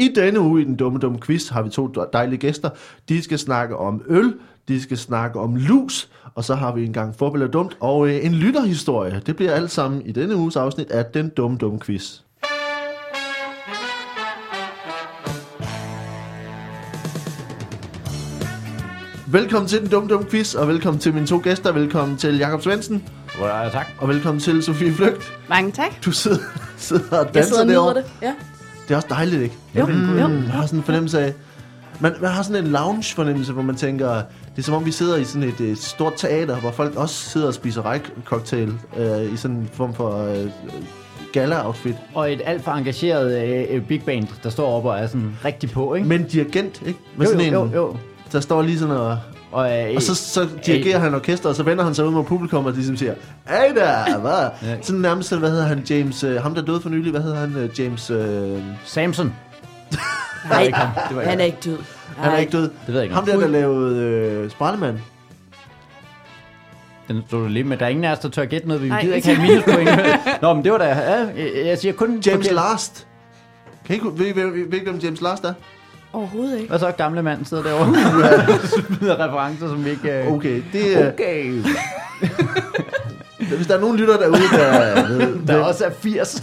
I denne uge i den dumme, dumme quiz har vi to dejlige gæster. De skal snakke om øl, de skal snakke om lus, og så har vi en gang forbered og dumt, og øh, en lytterhistorie. Det bliver alt sammen i denne uges afsnit af den dumme, dumme quiz. Velkommen til den dumme, dumme quiz, og velkommen til mine to gæster. Velkommen til Jakob Svendsen, Ja, tak. og velkommen til Sofie Flygt. Mange tak. Du sidder, sidder og Jeg danser sidder og det. Ja. Det er også dejligt, ikke? Jo, Mm, jo. man har sådan en fornemmelse af... Man, man har sådan en lounge-fornemmelse, hvor man tænker... Det er som om, vi sidder i sådan et, et stort teater, hvor folk også sidder og spiser rejcocktail øh, i sådan en form for øh, gala-outfit. Og et alt for engageret øh, big band, der står oppe og er sådan rigtig på, ikke? Men dirigent, ikke? Med jo, sådan jo, en, jo, jo. der står lige sådan og... Og, øh, Og så, så dirigerer han orkester, og så vender han sig ud mod publikum, og ligesom siger, Hey der, hvad? Ja. Sådan nærmest, hvad hedder han, James, øh, ham der døde for nylig, hvad hedder han, øh, James, øh, Samson. Nej. Det var ikke han er ikke død. han er ikke død. Det ved jeg ikke. Ham der, der lavede øh, Sprallemand. Den stod du lige med. Der er ingen af os, der tør gætte noget. Vi Nej. gider ikke have minuspoint. Nå, men det var da... Ja, jeg- jeg siger kun... James forkert. Last. Kan I, ved, ved, ved, ved, hvem James Last er? Overhovedet ikke. Hvad så, gamle mand sidder derovre? Smider referencer, som vi ikke... øh, Okay, det er... Okay. Hvis der er nogen lytter derude, der ved, Der også er 80.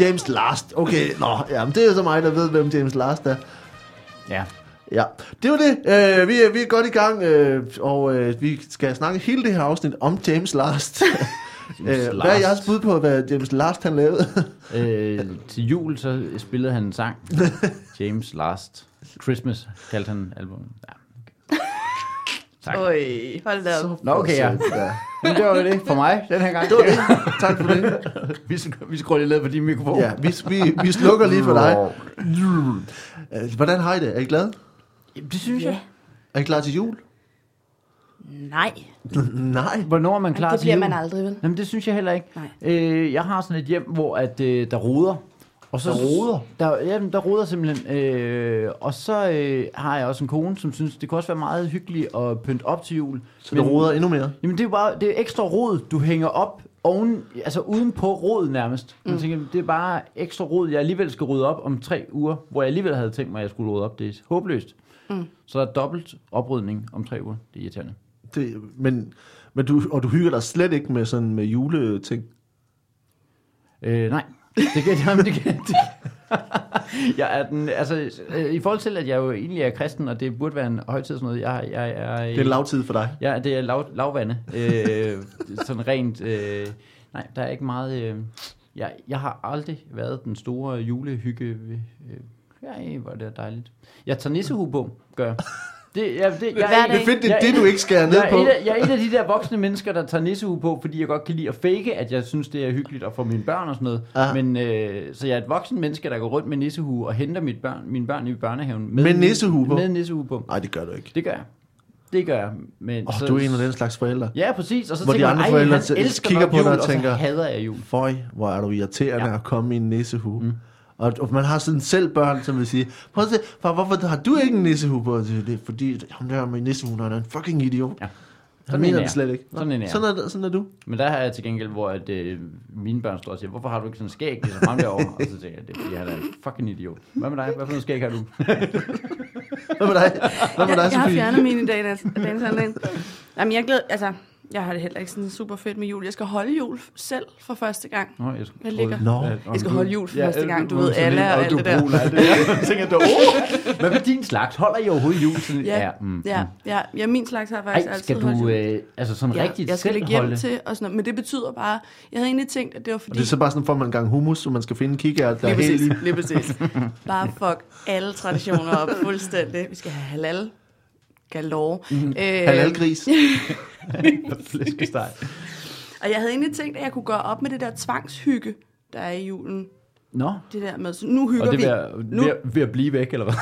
James Last. Okay, nå, ja, men det er så mig, der ved, hvem James Last er. ja. Ja, det var det. Uh, vi, er, vi er godt i gang, uh, og uh, vi skal snakke hele det her afsnit om James Last. uh, hvad er Last. jeres bud på, hvad James Last han lavede? Øh, til jul, så spillede han en sang. James Last Christmas, kaldte han albumet. Ja. okay. Tak. Øj, hold da op. Nå, okay, ja. Men det var jo det for mig den her gang. Det var det. Tak for det. vi, vi skruer lige ned på din mikrofon. Ja, vi, vi, vi slukker lige for dig. Uh, hvordan har I det? Er I glade? Jamen, Det synes Ja. jeg. Er I klar til jul? Nej, Nej. Hvornår er man klar det til bliver man aldrig, vel? Jamen, det synes jeg heller ikke. Nej. Øh, jeg har sådan et hjem, hvor at, øh, der roder. Og så, Der roder? Der, jamen, der roder simpelthen. Øh, og så øh, har jeg også en kone, som synes, det kunne også være meget hyggeligt at pynte op til jul. Så det roder endnu mere? Jamen det er jo bare, det er ekstra rod, du hænger op oven, altså uden på rod nærmest. Man Mm. tænker, det er bare ekstra rod, jeg alligevel skal rydde op om tre uger, hvor jeg alligevel havde tænkt mig, at jeg skulle rydde op. Det er håbløst. Mm. Så der er dobbelt oprydning om tre uger. Det er irriterende. Det, men, men du, og du hygger dig slet ikke med sådan med juleting? Øh, nej, det kan jamen, det kan det. jeg er den, altså, øh, i forhold til, at jeg jo egentlig er kristen, og det burde være en højtid sådan noget, jeg, jeg er... Det er lavtid for dig. Ja, det er lav, lavvande. Øh, sådan rent... Øh, nej, der er ikke meget... Øh, jeg, jeg har aldrig været den store julehygge... Øh, ja, hvor er det dejligt. Jeg tager nissehue på, gør jeg. Det, ja, det, jeg, er. Det er fedt, det er Jeg- det, du ikke skærer ned jeg, på. af, jeg er et af de der voksne mennesker, der tager nissehue på, fordi jeg godt kan lide at fake, at jeg synes, det er hyggeligt at få mine børn og sådan noget. Ah. Men, øh, så jeg er et voksen menneske, der går rundt med nissehue og henter mit børn, mine børn i børnehaven. Med nissehue på? Med nissehue på. Nej, det gør du ikke. Det gør jeg. Det gør jeg. Men, oh, du er en af den slags forældre. Ja, præcis. Og så Hvor de tænker andre man, forældre han elsker kigger på jul, dig og og så tænker, hader jeg jul. Føj, hvor er du irriterende Ja. at komme i en nissehue. Mm. Og, og man har sådan selv børn, som vil sige, prøv at se, far, hvorfor har du ikke en nissehue på? Det er fordi, ham der med nissehuen, han er en fucking idiot. Ja. Han Sådan mener en er det jeg. slet ikke. Nå, Sådan en er sådan, er, sådan er du. Men der har jeg til gengæld, hvor at, øh, mine børn står og siger, hvorfor har du ikke sådan en skæg, ligesom ham derovre? og så tænker jeg, det er fordi, han er en fucking idiot. Hvad med dig? Hvad for noget skæg har du? Hvad med dig? Hvad med dig, Jeg, jeg har fjernet mine i dag, dagens anledning. Jamen, jeg glæder, altså, jeg har det heller ikke sådan super fedt med jul. Jeg skal holde jul selv for første gang. Nå, jeg, skal Jeg ligger- Nå. Jeg skal holde jul for første gang, du øh, ved, alle og alt det der. Jeg tænker, du, oh, hvad med din slags? Holder I overhovedet jul? Sådan, Ja, mm, Ja, mm. ja, ja, min slags har faktisk Ej, altid skal holdt du øh, altså sådan Ja, rigtigt jeg skal selv lægge hjem holde? til og sådan noget. Men det betyder bare, jeg havde egentlig tænkt, at det var fordi... Og det er så bare sådan, for man en gang hummus, så man skal finde kikært, der lige er helt præcis, lige præcis. Bare fuck alle traditioner op fuldstændig. Vi skal have halal galore. Mhm. Øh, Halalgris. Flæskesteg. og jeg havde egentlig tænkt, at jeg kunne gøre op med det der tvangshygge, der er i julen. Nå, Det der med, så nu hygger og det vi. ved at, Nu- ved, at- ved at blive væk, eller hvad?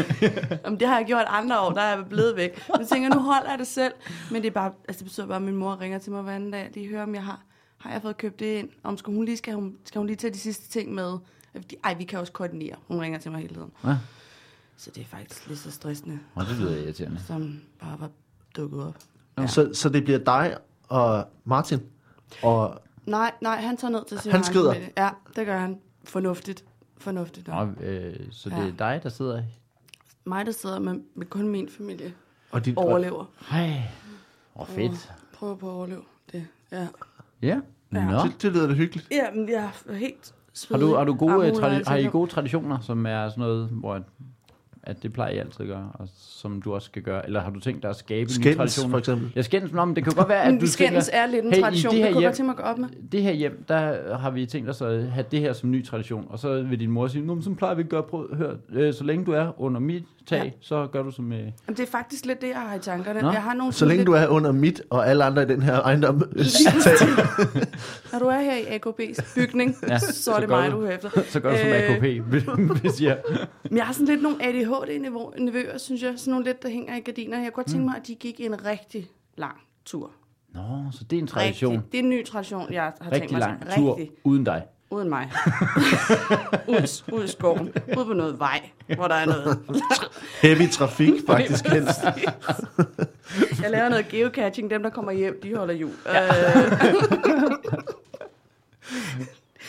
Jamen, det har jeg gjort andre år, der er jeg blevet væk. Men jeg tænker, nu holder jeg det selv. Men det, er bare, altså, det betyder bare, at min mor ringer til mig hver anden dag, lige hører, om jeg har, har jeg fået købt det ind. Om skal hun lige, skal hun, skal hun lige tage de sidste ting med. Ej, vi kan også koordinere. Hun ringer til mig hele tiden. Ja. Så det er faktisk lige så stressende, Nå, det lyder irriterende. som bare var dukket op. Så, så det bliver dig og Martin og Nej, nej, han tager ned til sin Han skrider. familie. Ja, det gør han. Fornuftigt. Fornuftigt. Nå, øh, så det Ja. er dig, der sidder... Mig, der sidder med, med kun min familie, Og din, overlever. Hej. Åh, oh, fedt. Prøver på at overleve det. Ja. Ja. Ja. Nå. det, det lyder da hyggeligt. Ja, men jeg er helt Har svedig. du, har du gode, tradi- har I gode traditioner, som er sådan noget, hvor at, det plejer I altid at gøre, og som du også skal gøre? Eller har du tænkt dig at skabe nye Skændes, traditioner? for eksempel. Jeg skændes, men det kan godt være, at Men du skændes tænker, er lidt en hey, i tradition. det Det, her det kunne jeg hjem- godt tænke mig at gå op med. det her hjem, der har vi tænkt os at have det her som ny tradition, og så vil din mor sige, Nå, men sådan plejer vi at gøre, prøv, hør, øh, så længe du er under mit tag, Ja. så gør du som... Øh, Jamen, det er faktisk lidt det, jeg har i tankerne. Nå. Jeg har nogle Så længe du er under mit og alle andre i den her ejendom. tag. Når du er her i AKB's bygning, Ja, ja, så er så det mig, du. du er efter. så gør du som Øh. AKP, hvis jeg... Men jeg har sådan lidt nogle ADHD-nevøer, synes jeg. Sådan nogle lidt, der hænger i gardiner. Jeg kunne godt tænke mig, at de gik en rigtig lang tur. Nå, så det er en tradition. Rigtig. Det er en ny tradition, jeg har tænkt Rigtig mig. lang sådan. tur Rigtig. uden dig. Uden mig. ud, ud i skoven. Ud på noget vej, hvor der er noget. Heavy trafik, faktisk helst. Jeg laver noget geocaching. Dem, der kommer hjem, de holder jul. Ja.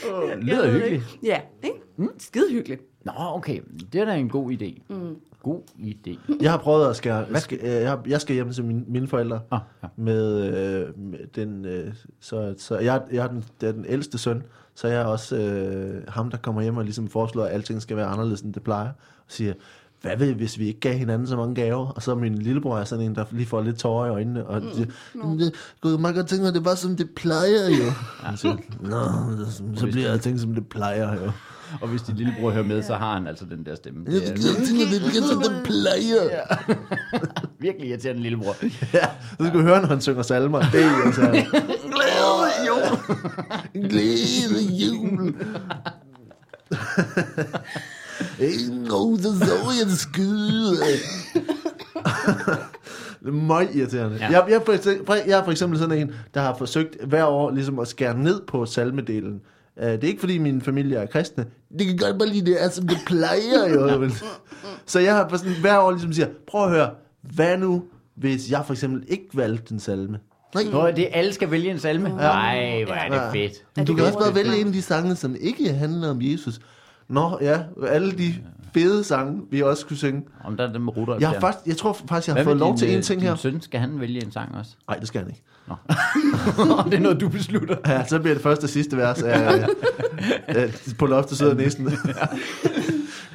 Øh, Det lyder hyggeligt. ja, ikke? Mm. Skide hyggeligt. Nå, okay. Det er da en god idé. Mm. God idé. Jeg har prøvet at skære... Skal, øh, jeg, har- jeg skal hjem til mine, mine forældre Ah, ja. med, øh, med den... Øh, så så jeg, jeg er den, den ældste søn, så jeg er også øh, ham, der kommer hjem og ligesom foreslår, at alting skal være anderledes, end det plejer. Og siger, hvad ved, hvis vi ikke gav hinanden så mange gaver? Og så er min lillebror er sådan en, der lige får lidt tårer i øjnene. Og mm. siger, "Men det kunne man godt tænke mig, det var som det plejer jo. Og så, Nå, så, så bliver alting som det plejer jo. Og hvis din lillebror hører med, så har han altså den der stemme. Det er det plejer. virkelig irriterende lillebror. Ja, så skal du høre, når han synger salmer. Det er altså... Glæde jul. Glæde jul. Ingen god, så jeg det skyde. Det er meget irriterende. Ja. Jeg, jeg, er for eksempel, jeg er for eksempel sådan en, der har forsøgt hver år ligesom at skære ned på salmedelen. Uh, det er ikke fordi min familie er kristne. Det kan godt bare lide, det er som det plejer jo. Så jeg har for sådan, hver år ligesom siger, prøv at høre, hvad nu, hvis jeg for eksempel ikke valgte en salme? Nej, Nå, det alle skal vælge en salme. Nej, hvor er det Ja. fedt. Men det du kan også bare vælge en af de sange, som ikke handler om Jesus. Nå, ja, alle de fede sange, vi også kunne synge. Om der er dem med Rudolf Jeg, har faktisk, jeg tror faktisk, jeg har Hvad fået lov din, til en øh, ting her. søn, skal han vælge en sang også? Nej, det skal han ikke. det er noget, du beslutter. Ja, så bliver det første og sidste vers af, af På loftet sidder næsten.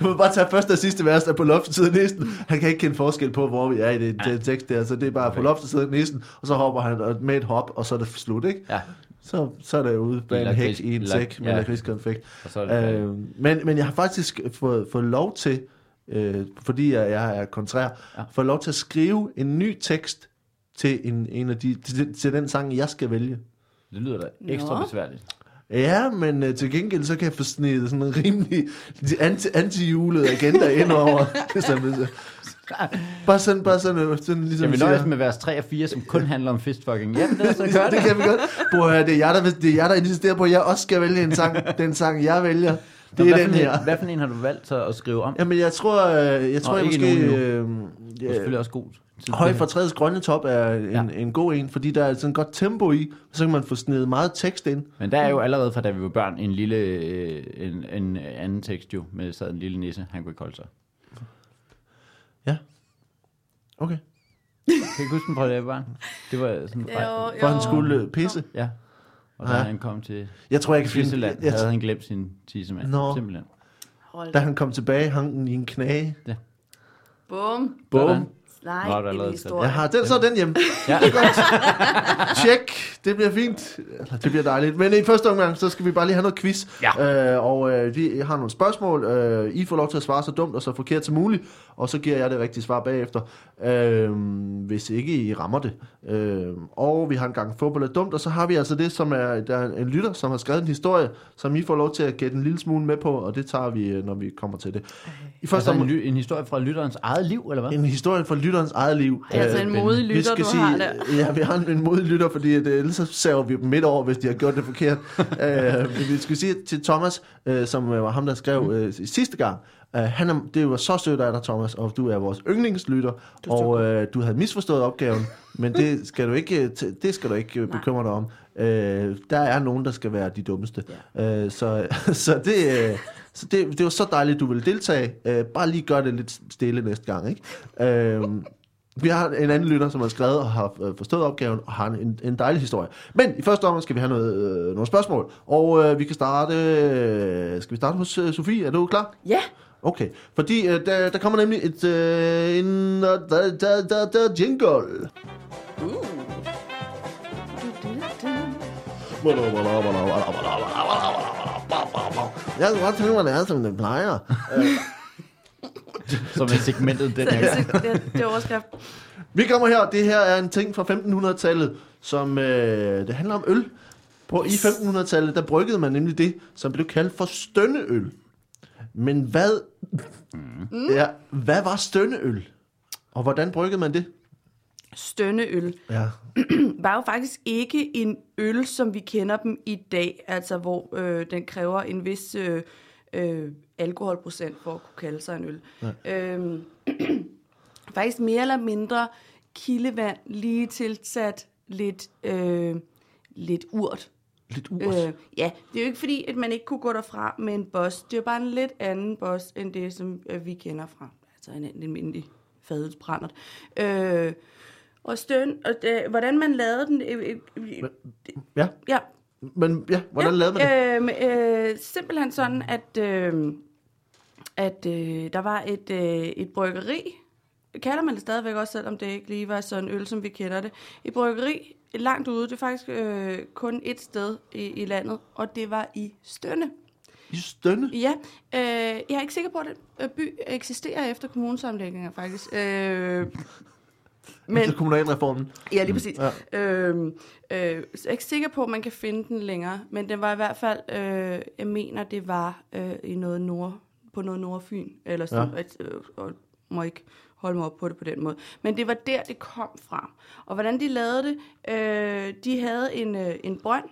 Du må bare tage første og sidste vers af På loftet sidder næsten. Han kan ikke kende forskel på, hvor vi er i det, det tekst der. Så det er bare På loftet sidder næsten, og så hopper han med et hop, og så er det slut, ikke? Ja, Så, så er det ude bag en hæk i en sæk med ja. lakridskonfekt. Øh, men, men jeg har faktisk fået, fået lov til, øh, fordi jeg, jeg er kontrær, ja. fået lov til at skrive en ny tekst til, en, en af de, til, til den sang, jeg skal vælge. Det lyder da ekstra Nå. besværligt. Ja, men øh, til gengæld så kan jeg få snedet sådan en rimelig anti, anti-julet agenda ind over. Bare sådan, bare sådan, øh, sådan ligesom Skal vi siger- nøjes med vers 3 og 4, som kun handler om fistfucking? Ja, det er så gør det det. kan vi godt. Bror, det er jeg, der, det er jeg, der insisterer på, at jeg også skal vælge en sang. Den sang, jeg vælger, det er den for en- her. Hvad for en har du valgt så at skrive om? Jamen, jeg tror, øh, jeg tror, Nå, jeg måske... Øh, Du er selvfølgelig også god. til Høj det fra træets grønne top er en, Ja. ja. en god en, fordi der er sådan godt tempo i, og så kan man få snedet meget tekst ind. Men der er jo allerede fra da vi var børn en lille øh, en, en anden tekst jo, med sad en lille nisse, han kunne ikke holde sig. Okay. Kan du ikke huske den fra jeg var barn? Det var sådan fra, Jo, For jo. han skulle øh, pisse. Ja. Og da Ja. han kom til Jeg tror, jeg kan finde... Tisseland, Jeg, havde han glemt sin tissemand. Nå. Simpelthen. Hold da han kom tilbage, hang den i en knage. Bum. Bum. Nej, Nå, der er en historie. Jeg har den, så den hjemme. Ja. Tjek. Det bliver fint. Det bliver dejligt. Men i første omgang, så skal vi bare lige have noget quiz. Ja. Øh, og øh, vi har nogle spørgsmål. Øh, I får lov til at svare så dumt og så forkert som muligt. Og så giver jeg det rigtige svar bagefter. Øh, hvis ikke I rammer det. Øh, og vi har en gang fodbold er dumt. Og så har vi altså det, som er, der er en lytter, som har skrevet en historie, som I får lov til at gætte en lille smule med på. Og det tager vi, øh, når vi kommer til det. I første Altså en, omgang, ly- en historie fra lytterens eget liv, eller hvad? en historie fra lytterens eget liv. Det er altså Øh, en men modig vi lytter, skal du sige, har der. Ja, vi har en, en modig lytter, fordi at, øh, ellers så saver vi dem midt over, hvis de har gjort det forkert. uh, vi skal sige til Thomas, uh, som øh, var ham, der skrev uh, sidste gang, uh, han er, det var så sødt af dig, Thomas, og du er vores yndlingslytter, og uh, du havde misforstået opgaven, men det skal du ikke, øh, det skal du ikke øh, bekymre dig om. Øh, der er nogen, der skal være de dummeste. Ja. Øh, så så, det, øh, så det, det var så dejligt, du ville deltage. Øh, bare lige gør det lidt stille næste gang. Ikke? Øh, vi har en anden lytter, som har skrevet og har øh, forstået opgaven og har en, en dejlig historie. Men i første omgang skal vi have noget, øh, nogle spørgsmål. Og øh, vi kan starte... Øh, skal vi starte hos øh, Sofie? Er du klar? Ja, Okay, fordi øh, der, der kommer nemlig et øh, en øh, da, da, da, da, jingle. Jeg kan godt tænke mig, det er, som det plejer. Som er segmentet den det, her det, det er overskrift. Vi kommer her, det her er en ting fra 1500-tallet, som øh, det handler om øl. På, I 1500-tallet, der bryggede man nemlig det, som blev kaldt for stønneøl. Men hvad, mm. ja, hvad var stønneøl? Og hvordan bryggede man det? Stønneøl Ja. var jo faktisk ikke en øl, som vi kender dem i dag, altså hvor øh, den kræver en vis øh, øh, alkoholprocent for at kunne kalde sig en øl. Øhm, faktisk mere eller mindre kildevand, lige tilsat lidt, øh, lidt urt. Lidt urt. Øh, ja, det er jo ikke fordi, at man ikke kunne gå derfra med en boss. Det er jo bare en lidt anden boss, end det, som øh, vi kender fra. Altså en, en almindelig fadelsbrændert. Øh, og støn, og det, hvordan man lavede den... Øh, øh, Ja, ja, men ja, hvordan ja, lavede man det? Øh, øh, simpelthen sådan, at, øh, at øh, der var et, øh, et bryggeri, kalder man det stadigvæk også, selvom det ikke lige var sådan en øl, som vi kender det. Et bryggeri langt ude, det er faktisk øh, kun et sted i, i landet, og det var i Stønne. I stønne? Ja, øh, jeg er ikke sikker på, at den øh, by eksisterer efter kommunesammenlægninger, faktisk. Øh, Men... Efter kommunalreformen? Ja, lige præcis. Ja. Øhm, øh, så jeg er ikke sikker på, at man kan finde den længere, men den var i hvert fald, øh, jeg mener, det var øh, i noget nord, på noget Nordfyn, eller sådan, ja. et, øh, og må ikke holde mig op på det på den måde. Men det var der, det kom fra. Og hvordan de lavede det, øh, de havde en, øh, en brønd,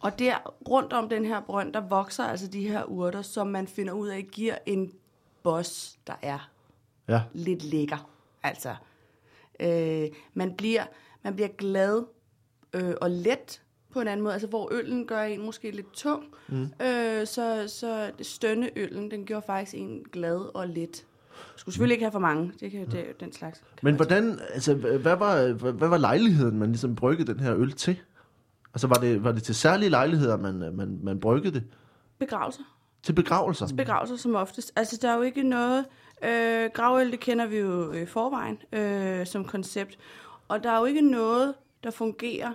og der rundt om den her brønd, der vokser altså de her urter, som man finder ud af, giver en boss, der er Ja. lidt lækker. Altså, øh, man, bliver, man bliver glad øh, og let på en anden måde. Altså, hvor øllen gør en måske lidt tung, mm. øh, så, så stønneøllen, den gjorde faktisk en glad og let. Skulle selvfølgelig ikke have for mange. Det kan det, den slags. Men hvordan, altså, hvad var, hvad var lejligheden, man ligesom bryggede den her øl til? Altså, var det, var det til særlige lejligheder, man, man, man bryggede det? Begravelser. Til begravelser? Begravelser som oftest. Altså, der er jo ikke noget... Øh, gravøl, det kender vi jo i forvejen øh, som koncept. Og der er jo ikke noget, der fungerer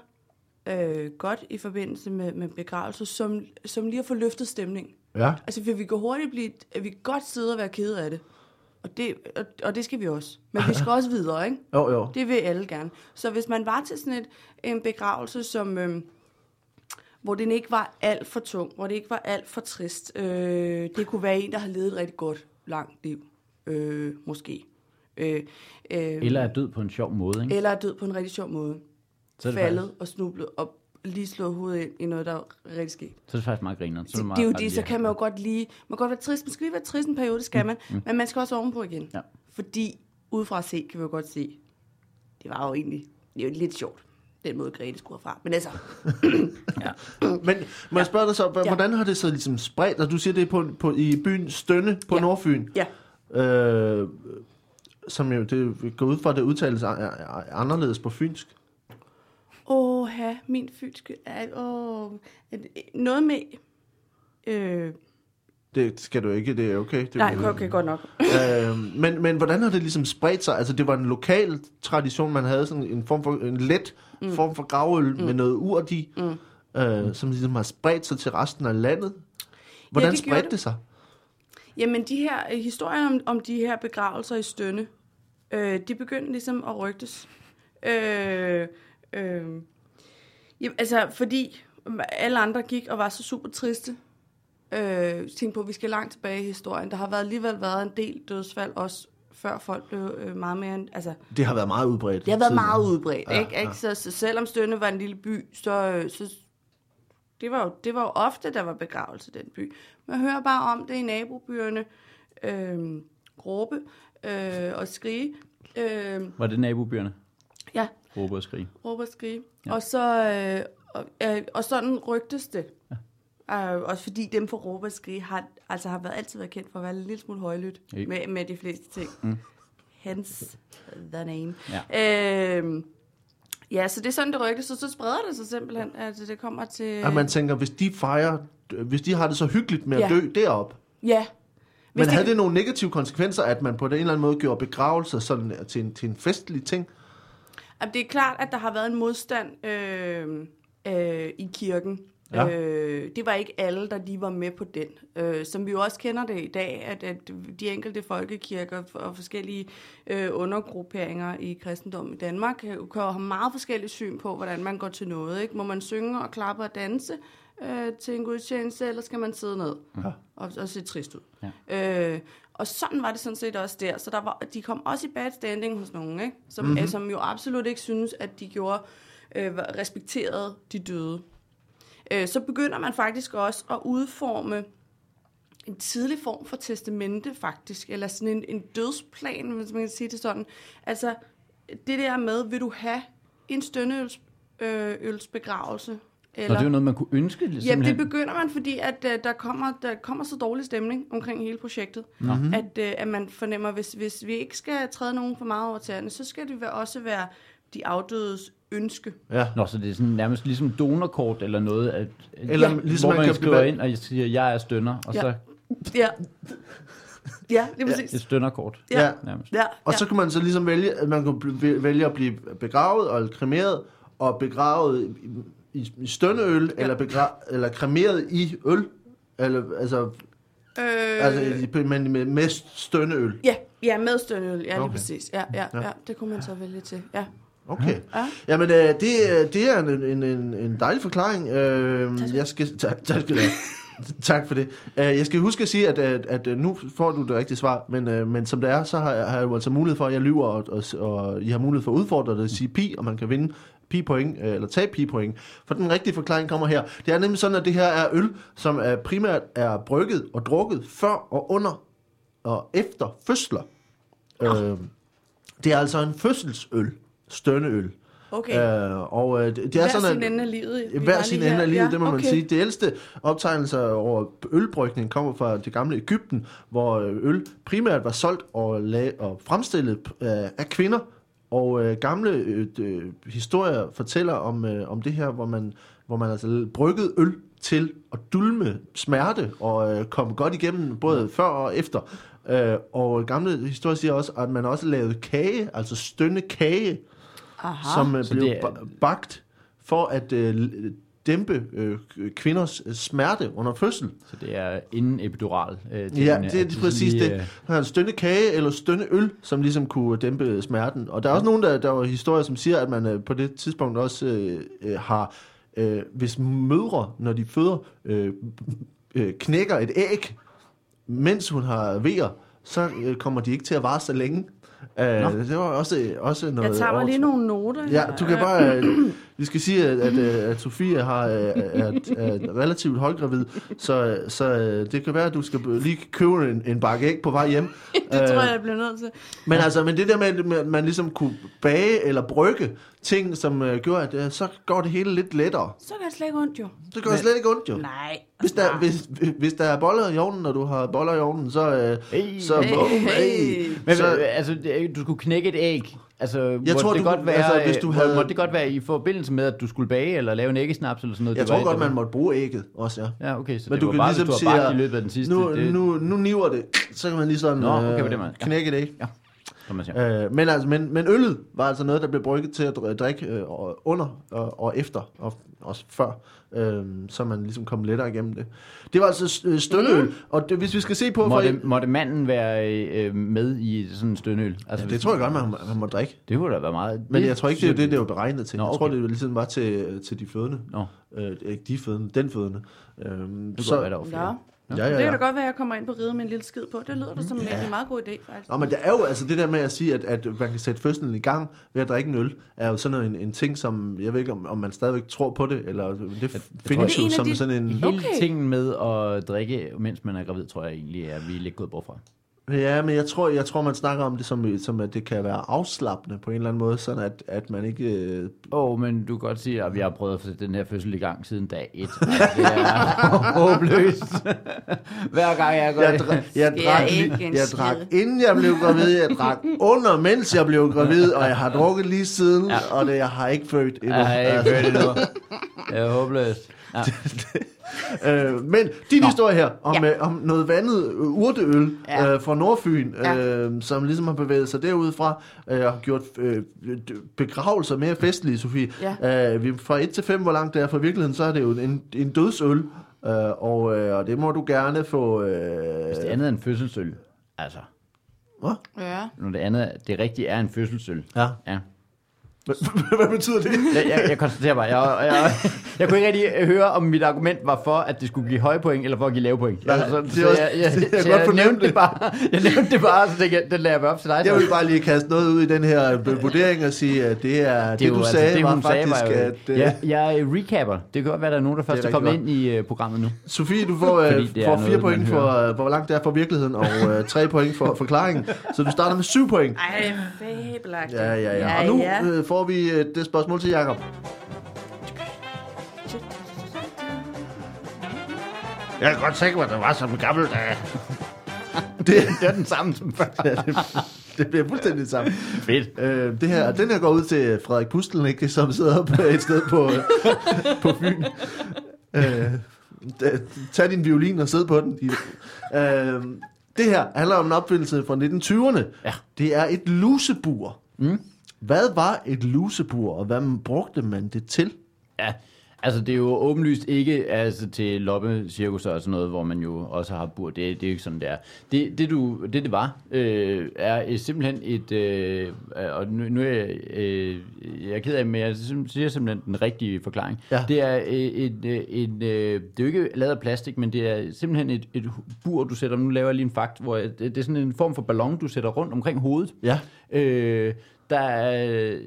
øh, godt i forbindelse med, med begravelser, som, som lige at få løftet stemning. Ja. Altså, for vi kan hurtigt blive... Vi kan godt sidde og være kede af det. Og det, og, og det skal vi også. Men vi skal også videre, ikke? Jo, jo. Det vil alle gerne. Så hvis man var til sådan et, en begravelse, som, øh, hvor den ikke var alt for tung, hvor det ikke var alt for trist, øh, det kunne være en, der har levet et rigtig godt, langt liv, øh, måske. Øh, øh, Eller er død på en sjov måde, ikke? eller er død på en rigtig sjov måde. Så er det Faldet og snublet og lige slået hovedet ind i noget, der er rigtig sket. Så er det faktisk meget griner. Så Det, meget det er jo det, så kan man jo godt lige... Man kan godt være trist. Man skal lige være trist en periode, det skal man. Men man skal også ovenpå igen. Ja. Fordi udefra se, kan vi jo godt se, det var jo egentlig det er jo lidt sjovt, den måde Grete skulle fra. Men altså, Men må jeg spørge dig så, h- Ja. hvordan har det så ligesom spredt? Altså, du siger, det er på, på, i byen Stønne på Ja. Nordfyn. ja. Øh, som jo, det går ud fra, at det udtales anderledes på fynsk. Åh, min fynske... er- Åh, noget med... Øh, Det skal du ikke, det er okay. Det, nej, okay, godt nok. øh, men, men hvordan har det ligesom spredt sig? Altså, det var en lokal tradition, man havde sådan en form for, en let mm. form for gravøl mm. med noget urt i, mm. øh, som ligesom har spredt sig til resten af landet. Hvordan det gjorde spredte det. det sig? Jamen, de her øh, historier om, om de her begravelser i Stønne, øh, de begyndte ligesom at rygtes. Øh, øh, jamen, altså, fordi alle andre gik og var så super triste. Øh, tænkte på, at vi skal langt tilbage i historien. Der har været, alligevel været en del dødsfald, også før folk blev øh, meget mere... Altså, Det har været meget udbredt. det har været tidligere. meget udbredt, Ja, ikke? ja. Så, så selvom Stønne var en lille by, så, øh, så det, var jo, det var jo ofte, der var begravelse i den by. Man hører bare om det i nabobyerne, øh, Råbe øh, og Skrige. Øh, Var det nabobyerne? ja, Råbe og skrige. Råbe og Skrige. Ja. Og så, øh, og, øh, og sådan rygtes det. Ja. Øh, også fordi dem fra Råberskrig har, altså har været, altid været kendt for at være en lille smule højlydt med, med de fleste ting. Mm. Hence the name. Ja. Øh, ja, så det er sådan, det rygtes, og så spreder det sig simpelthen, at det kommer til... At man tænker, hvis de fejrer, hvis de har det så hyggeligt med at Ja. dø derop, Ja. men Hvis havde det nogle negative konsekvenser, at man på den en eller anden måde gjorde begravelser sådan til en, til en festlig ting? Jamen, det er klart, at der har været en modstand øh, øh, i kirken. Ja. Øh, det var ikke alle, der lige var med på den. Øh, som vi jo også kender det i dag, at, at de enkelte folkekirker og forskellige øh, undergrupperinger i kristendom i Danmark kan jo have meget forskellige syn på, hvordan man går til noget. Ikke? Må man synge og klappe og danse øh, til en gudstjeneste, eller skal man sidde ned Ja. og, og se trist ud? Ja. Øh, og sådan var det sådan set også der. Så der var, de kom også i bad standing hos nogen, ikke? Som, Mhm. mm-hmm. som jo absolut ikke synes, at de gjorde øh, respekterede de døde. Øh, så begynder man faktisk også at udforme en tidlig form for testamente, faktisk. Eller sådan en, en dødsplan, hvis man kan sige det sådan. Altså, det der med, vil du have en stønneøls øh? Nå, Eller, det er jo noget, man kunne ønske. Jamen, det simpelthen. begynder man, fordi at, uh, der, kommer, der kommer så dårlig stemning omkring hele projektet, mm-hmm. at, uh, at man fornemmer, hvis, hvis vi ikke skal træde nogen for meget over tæerne, så skal det også være de afdødes ønske. Ja. Nå, så det er sådan nærmest ligesom donorkort eller noget, at, Eller ja, ligesom hvor man man, kan skriver blive- ind og siger, jeg er stønner, og Ja. så Ja, ja lige præcis. et stønnerkort. Ja, Ja. Nærmest. ja, Og så kan man så ligesom vælge, at man kan vælge at blive begravet og kremeret, og begravet i, i, stønneøl, ja. eller, begra- eller kremeret i øl, eller, altså, øh, altså men med, med stønneøl. ja, ja, med stønneøl. Ja, lige Okay. præcis. Ja, ja, Ja. ja, det kunne man så vælge til. Ja. Okay. Ja. Jamen, øh, det, øh, det er en, en, en, en dejlig forklaring. Øh, jeg skal, tak, tak, skal du have. tak for det. Øh, jeg skal huske at sige, at, at, at øh, nu får du det rigtige svar, men, men som det er, så har, jeg- har jeg jo altså mulighed for, at jeg lyver, og, og, og I har mulighed for at udfordre det, at sige pi, og man kan vinde pi-point, eller tage pi-point. For den rigtige forklaring kommer her. Det er nemlig sådan, at det her er øl, som er primært er brygget og drukket før og under og efter fødsler. Øh, det er altså en fødselsøl, stønneøl. Okay. Øh, og øh, det, det er Hver sådan, sin at ende af livet. Vi hver sin ende af livet, det må man okay. sige. Det ældste optegnelser over ølbrygning kommer fra det gamle Ægypten, hvor øh, øl primært var solgt og, la- og fremstillet øh, af kvinder. Og øh, gamle øh, øh, historier fortæller om, øh, om det her, hvor man, hvor man altså bryggede øl til at dulme smerte og øh, komme godt igennem både før og efter. Øh, og gamle historier siger også, at man også lavede kage, altså stønne kage, Aha. som øh, blev det er- ba- bagt for at øh, dæmpe øh, kvinders øh, smerte under fødsel. Så det er inden epidural. Øh, Ja, det er de præcis lige, det. øh, er en stønne kage eller stønne øl, som ligesom kunne dæmpe smerten. Og der er også nogen, der, der var historier, som siger, at man øh, på det tidspunkt også øh, øh, har, øh, hvis mødre, når de føder, øh, øh, knækker et æg, mens hun har vejer, så øh, kommer de ikke til at vare så længe. Uh, det var også, også noget... Jeg tager mig lige nogle noter. Ja, du kan bare... Vi skal sige, at, at, øh, at Sofie har, øh, er, er relativt højgravid, så, så øh, det kan være, at du skal lige købe en, en bakke æg på vej hjem. det tror jeg, jeg bliver nødt til. Men altså, men det der med, at man ligesom kunne bage eller brygge ting, som øh, gjorde, at øh, så går det hele lidt lettere. Så kan jeg slet ikke ondt, jo. Det gør slet ikke ondt, jo. Nej. Hvis der, hvis, hvis der er boller i ovnen, og du har boller i ovnen, så... Øh, Hey, så, hey, boom, hey. Men så, så, altså, det- du skulle knække et æg. Altså, jeg tror, det du godt være, altså, hvis du må- havde- Måtte det godt være i forbindelse med, at du skulle bage eller lave en æggesnaps eller sådan noget? jeg Det var- tror godt, det man måtte bruge ægget også, ja. Ja, okay, så Men det du var kan bare, ligesom hvis du har i løbet af den sidste. Nu, det, nu, nu niver det, så kan man lige sådan Nå, okay, den måde. Ja. knække det, ikke? Som man siger. Øh, men, altså, men, men øllet var altså noget, der blev brygget til at dr- drikke øh, og- under og, og efter, og også før, øh, så man ligesom kom lettere igennem det. Det var altså øh, stønneøl, mm. og det, hvis vi skal se på... Måtte, for, måtte manden være øh, med i sådan en stønøl? Altså, ja, det tror jeg godt, man, man må drikke. Det kunne da være meget. Men jeg tror ikke, det er det, det var beregnet til. Nå, Jeg tror, okay. det var ligesom var til, til de fødende. Nå, Øh, ikke de fødende, den fødende. Øh, det så, kunne være, der var flere. Ja. Ja, ja, Det kan ja. da godt være, at jeg kommer ind på ride med en lille skid på. Det lyder da som en rigtig meget god idé, faktisk. Nå, men det er jo altså det der med at sige, at, at man kan sætte fødslen i gang ved at drikke en øl, er jo sådan en, en ting, som jeg ved ikke, om, om man stadigvæk tror på det, eller det tror, findes jo en som de- sådan en... Hele Okay. tingen med at drikke, mens man er gravid, tror jeg egentlig er, vi er lidt gået bort fra. Ja, men jeg tror, jeg tror man snakker om det som, som at det kan være afslappende på en eller anden måde, sådan at, at man ikke... Øh, Åh, oh, men du kan godt sige, at vi har prøvet at få den her fødsel i gang siden dag 1. Det er håbløst. Hver gang jeg går... jeg, drak, jeg, jeg drak, jeg skid? drak inden jeg blev gravid, jeg drak under mens jeg blev gravid, og jeg har drukket lige siden, ja. og det, jeg har ikke født endnu. Jeg har ikke hørt det nu. Det er håbløst. Ja. Øh, men din Nå. historie her om, Ja. ja. om noget vandet øh, urteøl Ja. øh, fra Nordfyn, Ja. ja. øh, som ligesom har bevæget sig derudfra, øh, og har gjort øh, begravelser mere festlige, Sofie. Ja. Øh, vi, fra 1 til 5, hvor langt det er fra virkeligheden, så er det jo en, en dødsøl, øh, og, øh, og det må du gerne få... Øh, Hvis det andet er en fødselsøl, altså, Hvad? Ja. når det andet, det rigtige er en fødselsøl. Ja. Ja. Hvad betyder det? Jeg, jeg, jeg konstaterer bare, jeg, jeg, jeg kunne ikke rigtig høre, om mit argument var for, at det skulle give høje point, eller for at give lave point. Nej, Altså, det så, er så også- jeg, jeg, jeg så godt jeg fornemme nævnte det. det bare, jeg nævnte det bare, så tænkte jeg, den lader jeg op til dig. Jeg vil bare lige kaste noget ud i den her vurdering og sige, at det er det, jo du altså sagde, det, var sagde, faktisk, var jo, at... Øh, ja, jeg er recapper. Det kan godt være, at der er nogen, der først er, kommet ind i uh, programmet nu. Sofie, du får, det er får noget, fire point man for, øh, hvor langt det er fra virkeligheden, og øh, tre point for forklaringen. Så du starter med syv point. Ej, fabelagtigt. Ja, ja, ja. Og nu øh, får vi øh, det spørgsmål til Jakob. Jeg kan godt tænke mig, at det var som gammel dag. Det, Det er den samme som før. ja, det, det bliver fuldstændig det samme. Fedt. Øh, det her, den her går ud til Frederik Pustelnik, som sidder på et sted på, øh, på Fyn. Øh, tag din violin og sid på den. De, øh, det her handler om en opfindelse fra 1920'erne. Ja. Det er et lusebur. Mm. Hvad var et lusebur, og hvad brugte man det til? Ja, altså det er jo åbenlyst ikke altså, til loppecirkusser og sådan noget, hvor man jo også har bur. Det, det er jo ikke sådan, det er. Det, det, du, det, det var, øh, er simpelthen et... Øh, og nu, nu er jeg, øh, jeg er ked af, men jeg siger simpelthen den rigtige forklaring. Ja. Det er øh, et, øh, en, øh, det er jo ikke lavet af plastik, men det er simpelthen et, et bur, du sætter... Nu laver jeg lige en fakt, hvor det, det er sådan en form for ballon, du sætter rundt omkring hovedet. Ja. Øh, der er,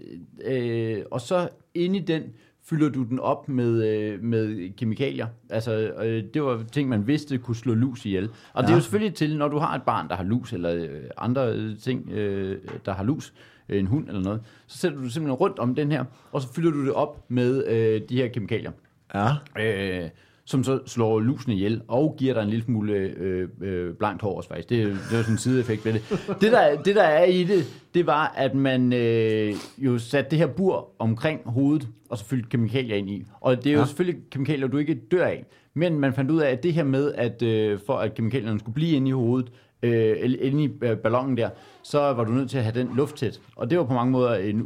øh, og så inde i den fylder du den op med, øh, med kemikalier. Altså, øh, det var ting, man vidste kunne slå lus ihjel. Og ja. det er jo selvfølgelig til, når du har et barn, der har lus, eller øh, andre øh, ting, øh, der har lus, øh, en hund eller noget, så sætter du simpelthen rundt om den her, og så fylder du det op med øh, de her kemikalier Ja. øh, som så slår lusen ihjel og giver dig en lille smule øh, øh, blankt hår også faktisk. Det, er- det er sådan en sideeffekt ved det. Det der, det der er i det, det var, at man øh, jo satte det her bur omkring hovedet, og så fyldte kemikalier ind i. Og det er jo Ja. selvfølgelig kemikalier, du ikke dør af. Men man fandt ud af, at det her med, at øh, for at kemikalierne skulle blive inde i hovedet, øh, eller inde i øh, ballonen der, så var du nødt til at have den luft tæt. Og det var på mange måder en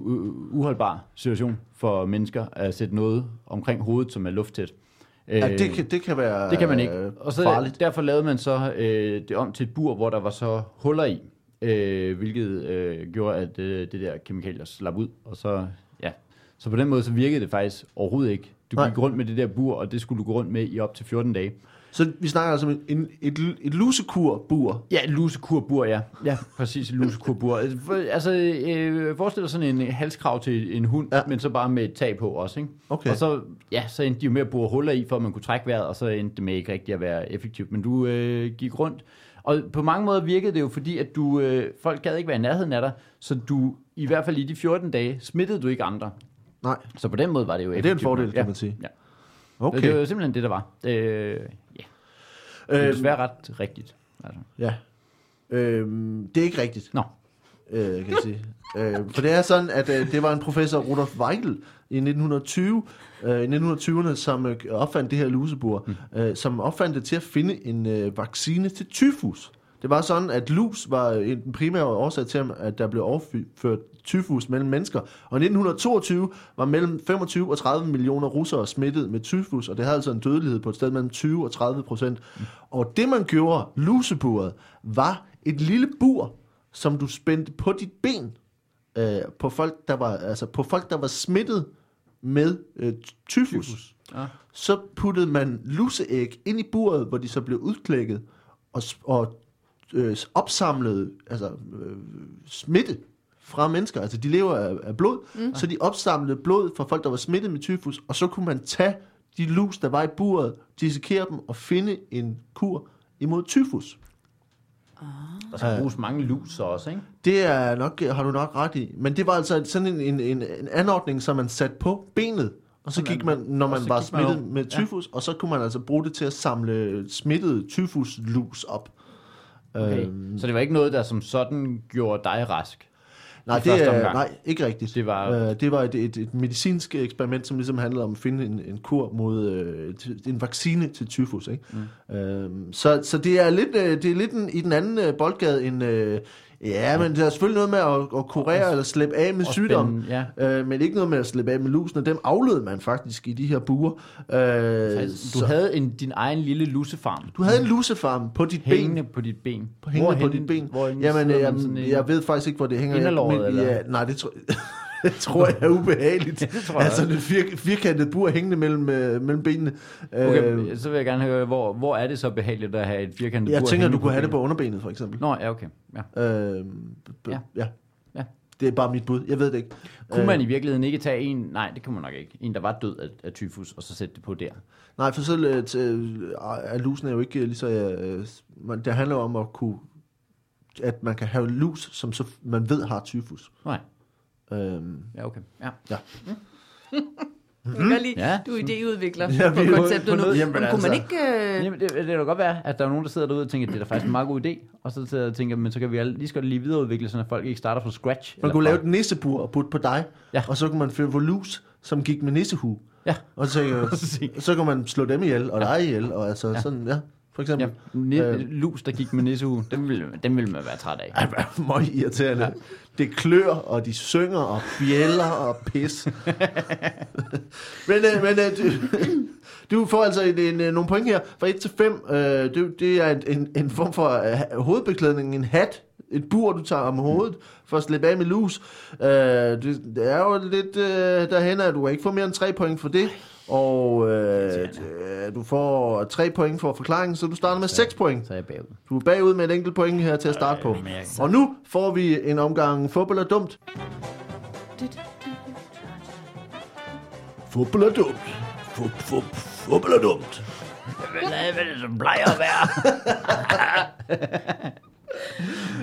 uholdbar situation for mennesker at sætte noget omkring hovedet, som er lufttæt. Ja Øh, det, kan, det kan være det kan man ikke. øh, Og så farligt. derfor lavede man så øh, det om til et bur, hvor der var så huller i, øh, hvilket øh, gjorde, at øh, det der kemikalier slap ud. Og så, ja. så på den måde så virkede det faktisk overhovedet ikke. Du Nej. gik rundt med det der bur, og det skulle du gå rundt med i op til 14 dage. Så vi snakker altså om en, et, et lusekurbur. Ja, et lusekurbur, ja. Ja, præcis, et lusekurbur. Altså, øh, forestil dig sådan en halskrav til en hund, Ja. ja. men så bare med et tag på også, ikke? Okay. Og så, ja, så endte de jo med at bore huller i, for at man kunne trække vejret, og så endte det med ikke rigtig at være effektivt. Men du øh, gik rundt, og på mange måder virkede det jo, fordi at du, øh, folk gad ikke være i nærheden af dig, så du, i hvert fald i de 14 dage, smittede du ikke andre. Nej, Så på den måde var det jo det er en effektivt. fordel, kan man sige. Ja. Okay. Det var simpelthen det, der var. Øh, ja, det er Øhm, desværre ret rigtigt. Altså. Ja. Øhm, det er ikke rigtigt, Nå, øh, kan jeg sige. øh, for det er sådan, at øh, det var en professor, Rudolf Weigel, i 1920, øh, i 1920'erne, som øh, opfandt det her lusebur, mm. øh, som opfandt det til at finde en øh, vaccine til tyfus. Det var sådan, at lus var øh, den primære årsag til, at der blev overført tyfus mellem mennesker. Og i 1922 var mellem 25 og 30 millioner russere smittet med tyfus, og det havde altså en dødelighed på et sted mellem 20 og 30 procent. Mm. Og det man gjorde, luseburet, var et lille bur, som du spændte på dit ben øh, på folk, der var altså på folk, der var smittet med øh, tyfus. tyfus. Ja. Så puttede man luseæg ind i buret, hvor de så blev udklækket og, og øh, opsamlede altså, øh, smitte fra mennesker. Altså de lever af, af blod, mm. så de opsamlede blod fra folk, der var smittet med tyfus, og så kunne man tage de lus, der var i buret, dissekere dem og finde en kur imod tyfus. Der skal bruges mange lus også, ikke? Det er nok, har du nok ret i. Men det var altså sådan en, en, en, en anordning, som man satte på benet. Og så gik man, når man var man smittet over. med Ja. tyfus, og så kunne man altså bruge det til at samle smittede tyfuslus op. Okay. Øhm, Så det var ikke noget, der som sådan gjorde dig rask? Nej, det er, nej, ikke rigtigt. Det var- øh, det var et, et, et medicinsk eksperiment, som ligesom handlede om at finde en, en kur mod øh, en vaccine til tyfus. Ikke? Mm. Øhm, så, så det er lidt, øh, det er lidt en, i den anden øh, boldgade end... Øh, ja, men der er selvfølgelig noget med at, at kurere eller slippe af med Og sygdom. spænde- Ja. Øh, men ikke noget med at slippe af med lusene. Dem aflød man faktisk i de her buer. Øh, Altså, du så- havde en, din egen lille lusefarm. du havde en lusefarm på dit hængende ben. på dit ben. På hængende på Hvorhenne- dit ben. hvorhenne Jamen, jeg, sådan i- jeg ved faktisk ikke, hvor det hænger. Inderlåret, eller? Ja, nej, det tror, det tror jeg er ubehageligt. Det tror jeg altså også. fir, firkantet bur hængende mellem, øh, mellem benene. Okay, Øh, så vil jeg gerne høre, hvor, hvor er det så behageligt at have et firkantet jeg bur tænker, du kunne have det på benet? underbenet, for eksempel. Nå, ja, okay. Ja. Øh, b- Ja. ja. Ja. Det er bare mit bud. Jeg ved det ikke. Kunne man i virkeligheden ikke tage en, nej, det kunne man nok ikke, en, der var død af, af tyfus, og så sætte det på der? Nej, for så øh, øh, er lusen er jo ikke øh, lige så... Øh, det handler om at kunne... At man kan have lus, som så man ved har tyfus. Nej, Øhm, ja, okay. Ja. Jeg kan lide, Ja. du er idéudvikler Ja, ja, på konceptet nu. noget- Men jamen, kunne man altså. ikke... Øh, Jamen, det, det kan godt være, at der er nogen, der sidder derude og tænker, at det er da faktisk en meget god idé, og så sidder jeg og tænker, men så kan vi alle lige skal lige videreudvikle, så folk ikke starter fra scratch. man kunne lave et nissebur og putte på dig, Ja. og så kunne man finde på lus, som gik med nissehue. Ja. Og så, øh, så kan man slå dem ihjel, og dig ihjel, og altså Ja. sådan, ja, for Ja, eksempel. ni- Øh. lus, der gik med nissehue, dem ville, dem ville man være træt af. Ej, hvor er meget irriterende. Ja. Det klør, og de synger, og bjæller, og pis. men øh, men øh, du, du får altså en, en, øh, nogle point her. Fra 1 til 5, øh, det, det er en, en, en form for øh, hovedbeklædning, en hat, et bur, du tager om hovedet, for at slippe af med lus. Øh, det, det er jo lidt øh, derhen, at du ikke få mere end 3 point for det. Og øh, d- du får 3 point for forklaringen, så du starter med 6 point. Så er jeg bagud. Du er bagud med et enkelt point her til at starte på. jeg- Og nu får vi en omgang fodbold er dumt. Fodbold er dumt. Fodbold er dumt. Hvad er det, som plejer at være?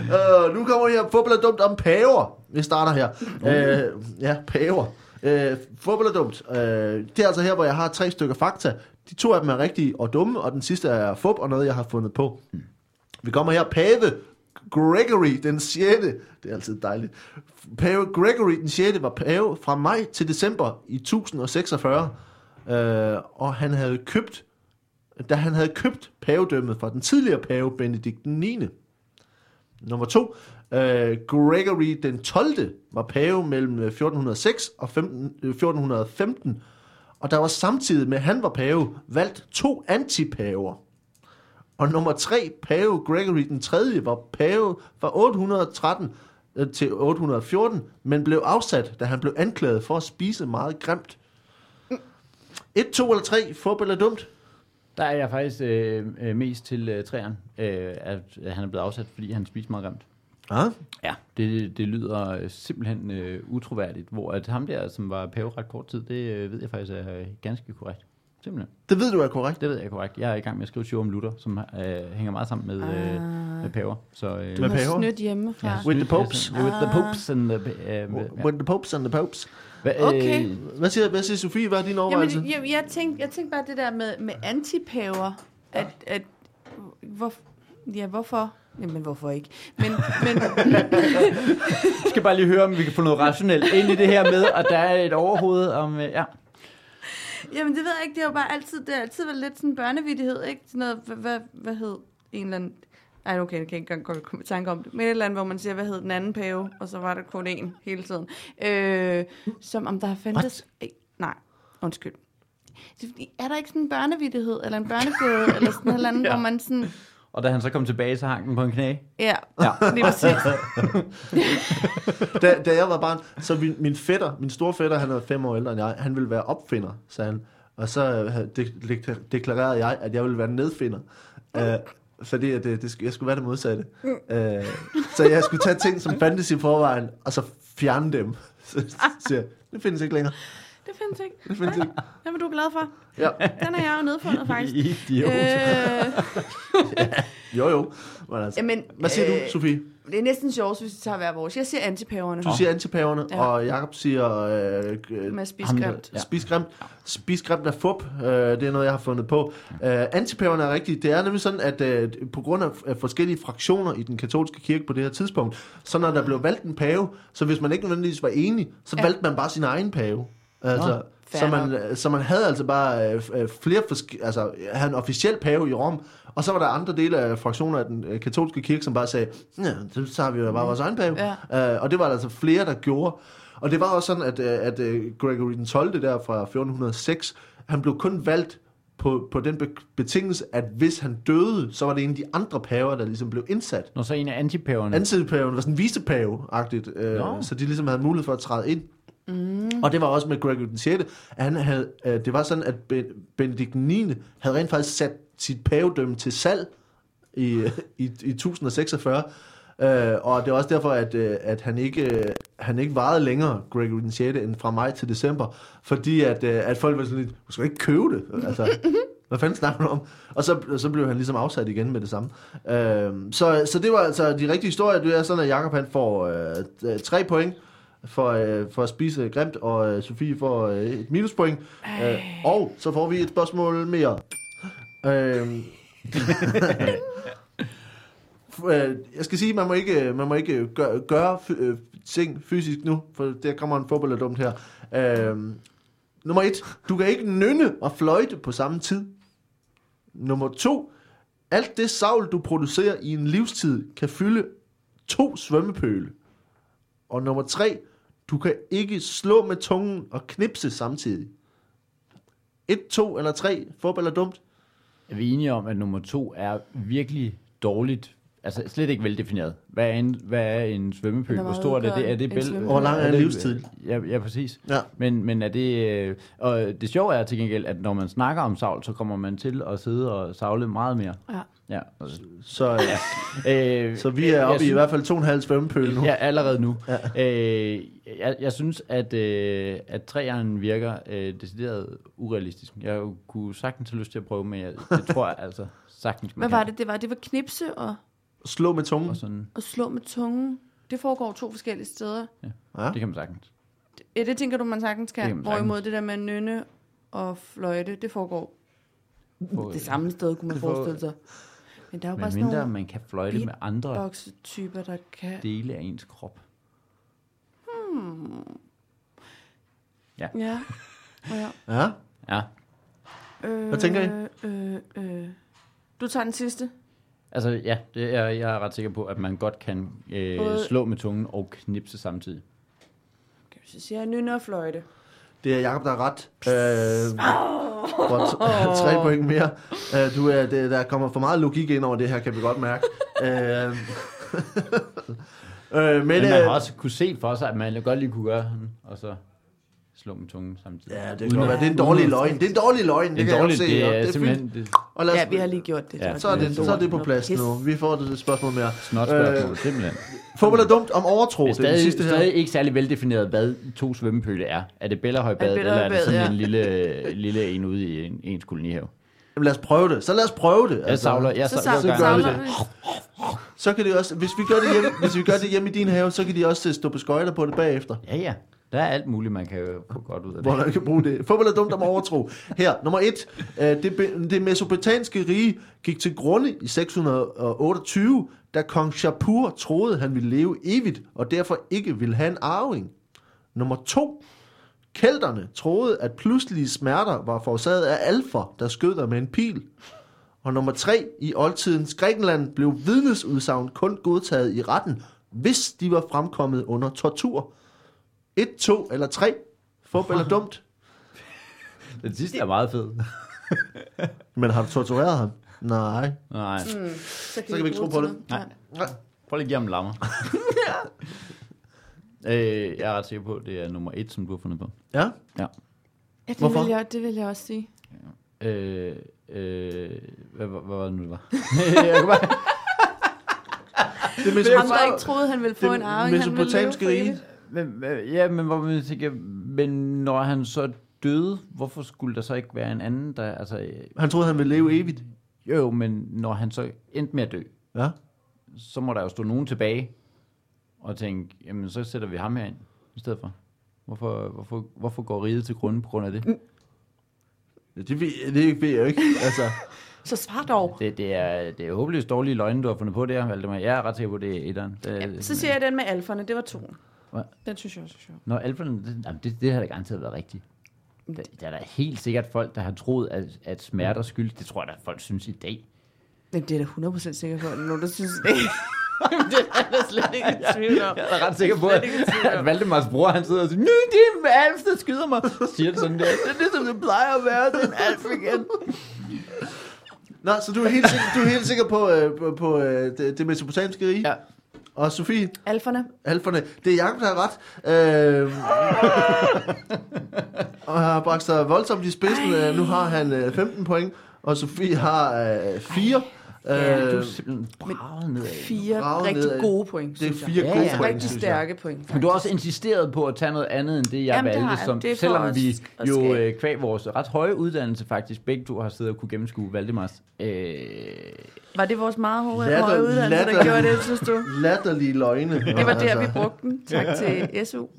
Uh, nu kommer her fodbold er dumt om paver. Vi starter her. Uh, ja, paver. Uh, fodbold er dumt. Uh, det er altså her, hvor jeg har tre stykker fakta. De to af dem er rigtige og dumme, og den sidste er fup og noget, jeg har fundet på. Vi kommer her. Pave Gregory den 6. Det er altid dejligt. Pave Gregory den 6. var pave fra maj til december i 1046. Uh, og han havde købt, da han havde købt pavedømmet fra den tidligere pave Benedikt den 9. Nummer to, øh, Gregory den 12. var pave mellem øh, 1406 og 15, 1415, øh, og der var samtidig med, at han var pave, valgt to antipaver. Og nummer tre, pave Gregory den 3. var pave fra 813 øh, til 814, men blev afsat, da han blev anklaget for at spise meget grimt. 1, 2 eller 3, fodbold er dumt. Der er jeg faktisk øh, mest til øh, træerne, øh, at at han er blevet afsat, fordi han spiser meget grimt. Ja. Ja, det, det lyder øh, simpelthen øh, utroværdigt, hvor at ham der, som var pave ret kort tid, det øh, ved jeg faktisk er øh, ganske korrekt. Simpelthen. Det ved du er korrekt. Det ved jeg er korrekt. Jeg er i gang med at skrive 20 om Luther, som øh, hænger meget sammen med, øh, med paver. Så, øh, Du Med har paver? snydt hjemmefra. ja, With the popes. altså, With the popes and the... Øh, ja. When the popes and the popes. Hva, Okay. Øh, Hvad siger, hvad siger Sofie? Hvad er din overvejelse? Jamen, jeg, jeg, tænkte, jeg tænkte bare det der med, med antipaver, at, at hvor, ja, hvorfor? Jamen, hvorfor ikke? Men, men vi skal bare lige høre, om vi kan få noget rationelt ind i det her med, at der er et overhoved om... Øh, ja. jamen, det ved jeg ikke. Det har jo bare altid, det har altid været lidt sådan en børnevidighed, ikke? Sådan noget, hvad, hvad, hvad hed en eller anden... Ej, okay, jeg kan ikke engang komme i tanke om det. Men et eller andet, hvor man siger, hvad hed den anden pave? Og så var der kun én hele tiden. Øh, som om der har fandtes... Nej, undskyld. Det er Er der ikke sådan en børnevidighed, eller en børnegøde, eller sådan et eller andet, ja. hvor man sådan... Og da han så kom tilbage, så hang den på en knæ. Ja, Ja. lige præcis. Da, da jeg var barn, så min, min fætter, min store fætter, han er fem år ældre end jeg, han ville være opfinder, sagde han. Og så øh, de- de- deklarerede jeg, at jeg ville være nedfinder. Uh, fordi at det, det, jeg skulle være det modsatte. Uh, så jeg skulle tage ting, som fandtes i forvejen, og så fjerne dem. Så siger jeg, det findes ikke længere. Det findes ikke. Det findes ikke. Jamen, du er glad for. Ja. Den er jeg jo nedfundet, faktisk. Idiot. Øh, Jo, jo. Men altså, Jamen, hvad siger du, øh, Sofie? Det er næsten sjovt, hvis vi tager hver vores. Jeg siger antipaverne. Du siger antipaverne, Ja. og Jakob siger øh, øh, Med at spise Ham, der- grimt. Ja. spis grimt. Spis grimt af fup, øh, det er noget, jeg har fundet på. Øh, antipaverne er rigtigt. Det er nemlig sådan, at øh, på grund af af forskellige fraktioner i den katolske kirke på det her tidspunkt, så når der blev valgt en pave, så hvis man ikke nødvendigvis var enig, så Ja. valgte man bare sin egen pave. Altså, Nå, så, man, så man havde altså bare øh, øh, flere forske- altså havde en officiel pave i Rom, og så var der andre dele af fraktioner af den øh, katolske kirke, som bare sagde, ja, så har vi jo bare vores egen pave. Ja. Øh, og det var der altså flere, der gjorde. Og det var også sådan, at, øh, at øh, Gregory den 12. der fra 1406, han blev kun valgt på, på den be- betingelse, at hvis han døde, så var det en af de andre paver, der ligesom blev indsat. Når så en af antipaverne. Antipaven var sådan en visepave-agtigt, øh, Nå. så de ligesom havde mulighed for at træde ind. Mm. Og det var også med Gregory den 6. Han havde, øh, det var sådan, at Ben- Benedikt 9. havde rent faktisk sat sit pavedømme til salg i, i, i 1046. Øh, og det er også derfor, at, øh, at han, ikke, øh, han ikke varede længere, Gregory den 6. end fra maj til december. Fordi at, øh, at folk var sådan lidt, du skal ikke købe det. Altså, hvad fanden snakker du om? Og så, så blev han ligesom afsat igen med det samme. Øh, så, så det var altså de rigtige historier. Det er sådan, at Jacob han får øh, tre point for, øh, for at spise grimt, og øh, Sofie får øh, et minuspoint. Øh, og så får vi et spørgsmål mere. Øh, øh, jeg skal sige, man må ikke, man må ikke gøre, gøre øh, ting fysisk nu, for der kommer en fodbold dumt her. Øh, nummer et, du kan ikke nynne og fløjte på samme tid. Nummer to, alt det savl, du producerer i en livstid, kan fylde to svømmepøle. Og nummer tre, du kan ikke slå med tungen og knipse samtidig. Et, to eller tre, fodbold er dumt. Er vi enige om, at nummer to er virkelig dårligt, altså slet ikke veldefineret. Hvad er en, hvad er en svømmepøl? Hvor stort er det? Er det bæl? Hvor lang er livstid? Ja, ja, præcis. Ja. Men, men er det... Øh, og det sjove er til gengæld, at når man snakker om savl, så kommer man til at sidde og savle meget mere. Ja. Ja. Så, Øh, så vi er oppe i synes- i hvert fald to og en halv svømmepøl nu. Ja, allerede nu. Ja. Øh, jeg, jeg synes, at, øh, at træeren virker øh, decideret urealistisk. Jeg kunne sagtens have lyst til at prøve, men jeg, det tror jeg altså sagtens, Hvad var det? Det var, det var knipse og, Slå med tungen. Og sådan, og slå med tungen. Det foregår to forskellige steder. Ja. det kan man sagtens. Ja, det tænker du, man sagtens kan. Det kan man Hvorimod sagtens. det der med nynne og fløjte, det foregår På, det samme sted, kunne man forestille sig. Men der er jo bare Men mindre man kan fløjte med andre beatbox-typer, der kan... dele af ens krop. Ja. ja. Ja. Ja, Øh, Hvad tænker I? Øh, øh. Du tager den sidste. altså ja, det er, jeg er ret sikker på, at man godt kan øh, Både- slå med tungen og knipse samtidig. Okay, så siger jeg nynne og fløjte. Det er Jacob der er ret. Øh, for tre point mere. Øh, du er, det, der kommer for meget logik ind over det her, kan vi godt mærke. øh, øh, men, Men man øh, har også kunne se for sig, at man godt lige kunne gøre sådan, og så slå med tungen samtidig. Ja, det kan godt være. Det er en dårlig løgn. Det er en dårlig løgn. Det, Det kan er jeg godt se. det og er fint. simpelthen det Og lad os, Ja, vi har lige gjort det. Ja, så, er det, så er det på plads Pis. nu. Vi får et spørgsmål mere. snot spørgsmål, simpelthen. Fodbold er dumt om overtro. Det Det er er det stadig, sidste her. stadig ikke særlig veldefineret, hvad to svømmepøle er. Er det Bellahøjbad, Er det eller er det sådan ja. en lille, lille en ude i en, ens kolonihave? Jamen, lad os prøve det. Så lad os prøve det. Jeg savler, jeg Så savler, savler, så gør vi savler det. Så kan det også, hvis vi gør det hjemme, hvis vi gør det hjemme i din have, så kan de også stå på skøjter på det bagefter. Ja, ja. Der er alt muligt, man kan øh, få godt ud af hvor det. man kan bruge det. Fodbold er dumt om overtro. Her, nummer et. Øh, det, det mesopotanske rige gik til grunde i 628, da kong Shapur troede, han ville leve evigt, og derfor ikke ville have en arving. Nummer to. Kelterne troede, at pludselige smerter var forårsaget af alfer, der skød dig med en pil. Og nummer tre. I oldtidens Grækenland blev vidnesudsagn kun godtaget i retten, hvis de var fremkommet under tortur. Et, to eller tre. Fodbold er dumt. Den sidste er meget fed. Men har du tortureret ham? Nej. Nej. Så kan, Så kan vi ikke tro på det. noget. Nej. Prøv lige at give ham en lammer. øh, jeg er ret sikker på, at det er nummer et, som du har fundet på. Ja? Ja. Ja, det Hvorfor? vil, jeg, det vil jeg også sige. Øh, øh, hvad, hvad, hvad var det nu, det var? jeg kan bare... Det Ham, der ikke troede, han ville få det en arving, han mesopotamske rige. Men, ja, men hvor man tænker, men når han så døde, hvorfor skulle der så ikke være en anden, der, altså, øh, Han troede, han ville leve evigt. jo, men når han så endte med at dø, Ja. så må der jo stå nogen tilbage og tænke, jamen så sætter vi ham herind i stedet for. Hvorfor, hvorfor, hvorfor går riget til grund på grund af det? Det ved, det ved jeg jo ikke. Altså, Så svar dog. Det, det, er, det er håbløst dårlige løgne, du har fundet på der, Valdemar. Jeg er ret sikker på, det er etteren. Det, Ja, så siger jeg den med alferne, det var to. Hvad? Den synes jeg også er sjov. Når alferne, det, jamen, det, det har da garanteret været rigtigt. Der, der er da helt sikkert folk, der har troet, at, at smerte er skyld. Det tror jeg da, folk synes i dag. Men det er da 100% sikker på, at nogen, der synes det. det er der slet ikke i tvivl om. Jeg er ret sikker på, at, at Valdemars bror, han sidder og siger, Nej, det er Alf, der skyder mig. Så siger det sådan der, det er det, som det plejer at være, det er en Alf igen. Nå, så du er helt sikker, du er helt sikker på, øh, på, på øh, det, det mesopotamiske rige? Ja. Og Sofie, Alferne. alferne, det er Jacob, der har ret. Øh, og har bragt sig voldsomt i spidsen. Øh, nu har han øh, 15 point, og Sofie har øh, 4. Ja, Du er Øh, simpelthen braget nedad. Fire Braget rigtig nedad. gode point, det er synes jeg. fire Ja, gode ja. point, Rigtig stærke point. Men du har også insisteret på at tage noget andet, end det, jeg Jamen, det valgte, har jeg. som, Det selvom vi jo øh, kvæg vores ret høje uddannelse faktisk, begge to har siddet og kunne gennemskue Valdemars. Øh, Var det vores meget høje, Latter- høje uddannelse, der latter- gjorde det, synes du? Latterlige løgne. Det var der, vi brugte den. Tak til SU.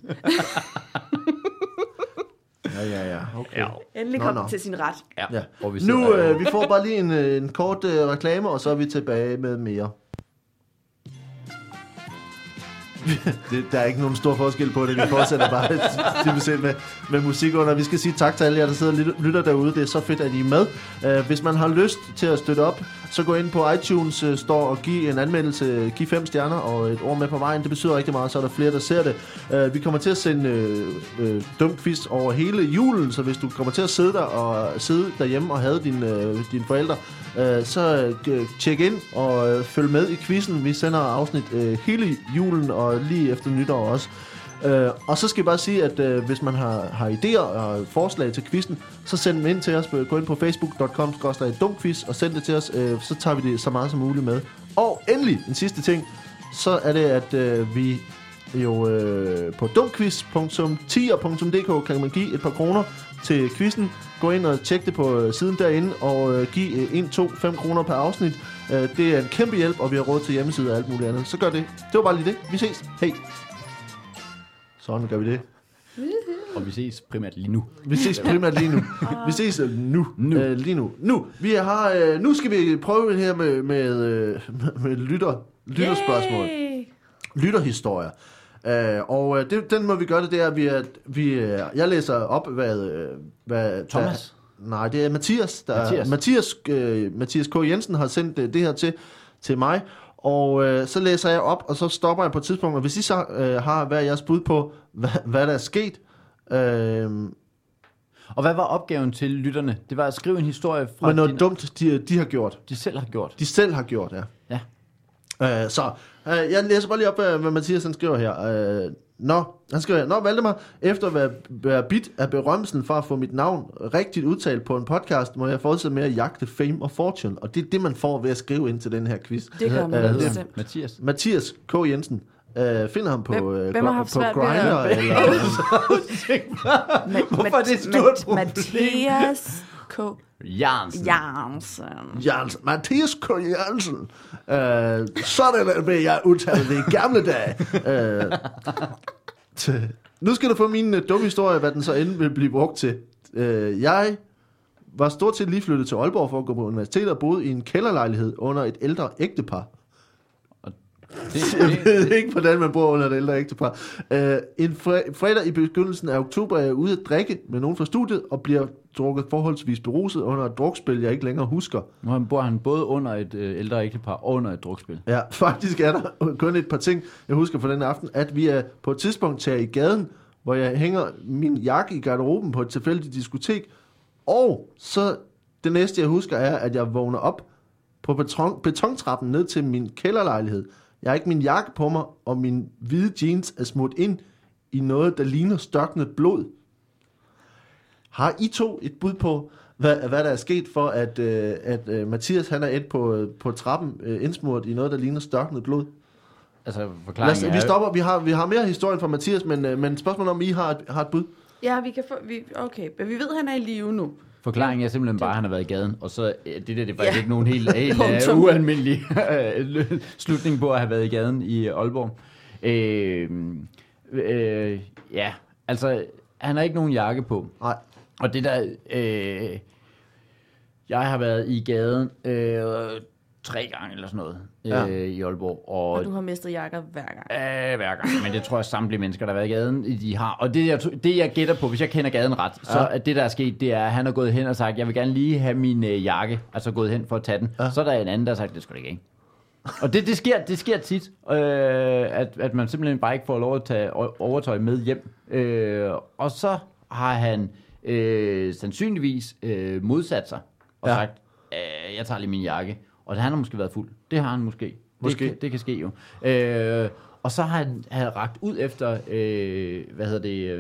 Ja, ja, ja. Okay. Endelig Nå, kom nå. den til sin ret. ja. Ja. Og vi Nu, sidder, øh, vi får bare lige en, øh, en kort øh, reklame, og så er vi tilbage med mere. Det, der er ikke nogen stor forskel på det. Vi fortsætter bare set med, med musik under. Vi skal sige tak til alle jer, der sidder og lytter- lytter derude. Det er så fedt, at I er med. Uh, hvis man har lyst til at støtte op, så gå ind på iTunes uh, Store og giv en anmeldelse. Giv fem stjerner og et ord med på vejen. Det betyder rigtig meget, så er der flere, der ser det. Øh, vi kommer til at sende øh, uh, dum over hele julen, så hvis du kommer til at sidde der og sidde derhjemme og have dine, øh, dine forældre, øh, så tjek ind og øh, følg med i quizzen. Vi sender afsnit øh, hele julen og lige efter nytår også. Øh, og så skal jeg bare sige, at øh, hvis man har, har idéer og forslag til quizzen, så send dem ind til os. Gå ind på facebook.com dumquiz og send det til os. Øh, så tager vi det så meget som muligt med. Og endelig, en sidste ting, så er det, at øh, vi jo øh, på dumquiz.tier.dk kan man give et par kroner til quizzen. Gå ind og tjek det på øh, siden derinde og øh, giv øh, 1, 2, 5 kroner per afsnit. Øh, det er en kæmpe hjælp, og vi har råd til hjemmeside og alt muligt andet. Så gør det. Det var bare lige det. Vi ses. Hej. Sådan gør vi det. og vi ses primært lige nu. Vi ses primært lige nu. Vi ses øh, nu. Nu. Øh, lige nu. Nu. Vi har, øh, nu skal vi prøve det her med, med, øh, med lytter, lytterspørgsmål. Yay! lytterhistorier. Uh, og uh, det, den måde vi gør det, det er, at vi, er, vi uh, jeg læser op, hvad... Uh, hvad Thomas? Der, nej, det er Mathias. Der, Mathias. Mathias, uh, Mathias K. Jensen har sendt uh, det her til, til mig. Og uh, så læser jeg op, og så stopper jeg på et tidspunkt. Og hvis I så uh, har hver jeres bud på, hvad, hvad der er sket... Uh, Og hvad var opgaven til lytterne? Det var at skrive en historie fra men noget din, dumt, de, de har gjort. de selv har gjort. De selv har gjort, ja. Ja. Uh, så, uh, jeg læser bare lige op, uh, hvad Mathias han skriver her. Uh, Nå, han skriver. Nå, Valdemar, efter at være, være bit af berømmelsen for at få mit navn rigtigt udtalt på en podcast, må jeg fortsætte med at jagte fame og fortune. Og det er det, man får ved at skrive ind til den her quiz. Det gør man Øh, bestemt. han? Mathias. Mathias K. Jensen. Uh, finder ham på, Hvem- uh, hvem har haft på svært ved at- Grindr, eller... Ma- Hvorfor er det et stort problem? Mathias K. Jansen. Jansen. Jens, Mathias K. Jensen. Uh, sådan vil jeg udtale det i gamle dage. T- nu skal du få min uh, dumme historie, hvad den så end vil blive brugt til. Uh, jeg var stort set lige flyttet til Aalborg for at gå på universitetet og boede i en kælderlejlighed under et ældre ægtepar. Det, Jeg ved ikke, hvordan man bor under et ældre ægtepar. Uh, en fre- fredag i begyndelsen af oktober er jeg ude at drikke med nogen fra studiet og bliver drukket forholdsvis beruset under et drukspil, jeg ikke længere husker. nu bor han både under et øh, ældre ægtepar og under et drukspil. Ja, faktisk er der kun et par ting, jeg husker fra den aften, at vi er på et tidspunkt tager i gaden, hvor jeg hænger min jakke i garderoben på et tilfældigt diskotek, og så det næste, jeg husker, er, at jeg vågner op på beton, betontrappen ned til min kælderlejlighed. Jeg har ikke min jakke på mig, og min hvide jeans er smurt ind i noget, der ligner størknet blod. Har I to et bud på, hvad, hvad der er sket for, at, øh, at øh, Mathias han er et på, på trappen øh, indsmurt i noget, der ligner størknet blod? Altså, Lad os, forklaringen er... vi stopper. Vi har, vi har mere historien fra Mathias, men, øh, men spørgsmålet om I har et, har et bud? Ja, vi kan få... Vi, okay, men vi ved, at han er i live nu. Forklaringen er simpelthen bare, at han har været i gaden, og så det der, det er faktisk Ja. ikke nogen helt, helt uh, ualmindelig øh, slutning på at have været i gaden i Aalborg. Øh, øh, ja, altså, han har ikke nogen jakke på. Nej. Og det der, øh, jeg har været i gaden øh, tre gange eller sådan noget Ja. øh, i Aalborg, og Og du har mistet jakker hver gang. Øh, hver gang, men det tror jeg samtlige mennesker, der har været i gaden, de har. Og det jeg, det, jeg gætter på, hvis jeg kender gaden ret, så Ja. er det, der er sket, det er, at han har gået hen og sagt, jeg vil gerne lige have min øh, jakke, altså gået hen for at tage den. Ja. Ja. Så er der en anden, der har sagt, det skal du ikke. Og det, det, sker, det sker tit, øh, at, at man simpelthen bare ikke får lov at tage overtøj med hjem. Øh, og så har han øh, sandsynligvis øh, modsat sig og Ja. ja. sagt, øh, jeg tager lige min jakke. Og han har måske været fuld. Det har han måske. Måske. Det, kan, det kan ske jo. Øh, og så har han, han ragt ud efter, øh, hvad hedder det,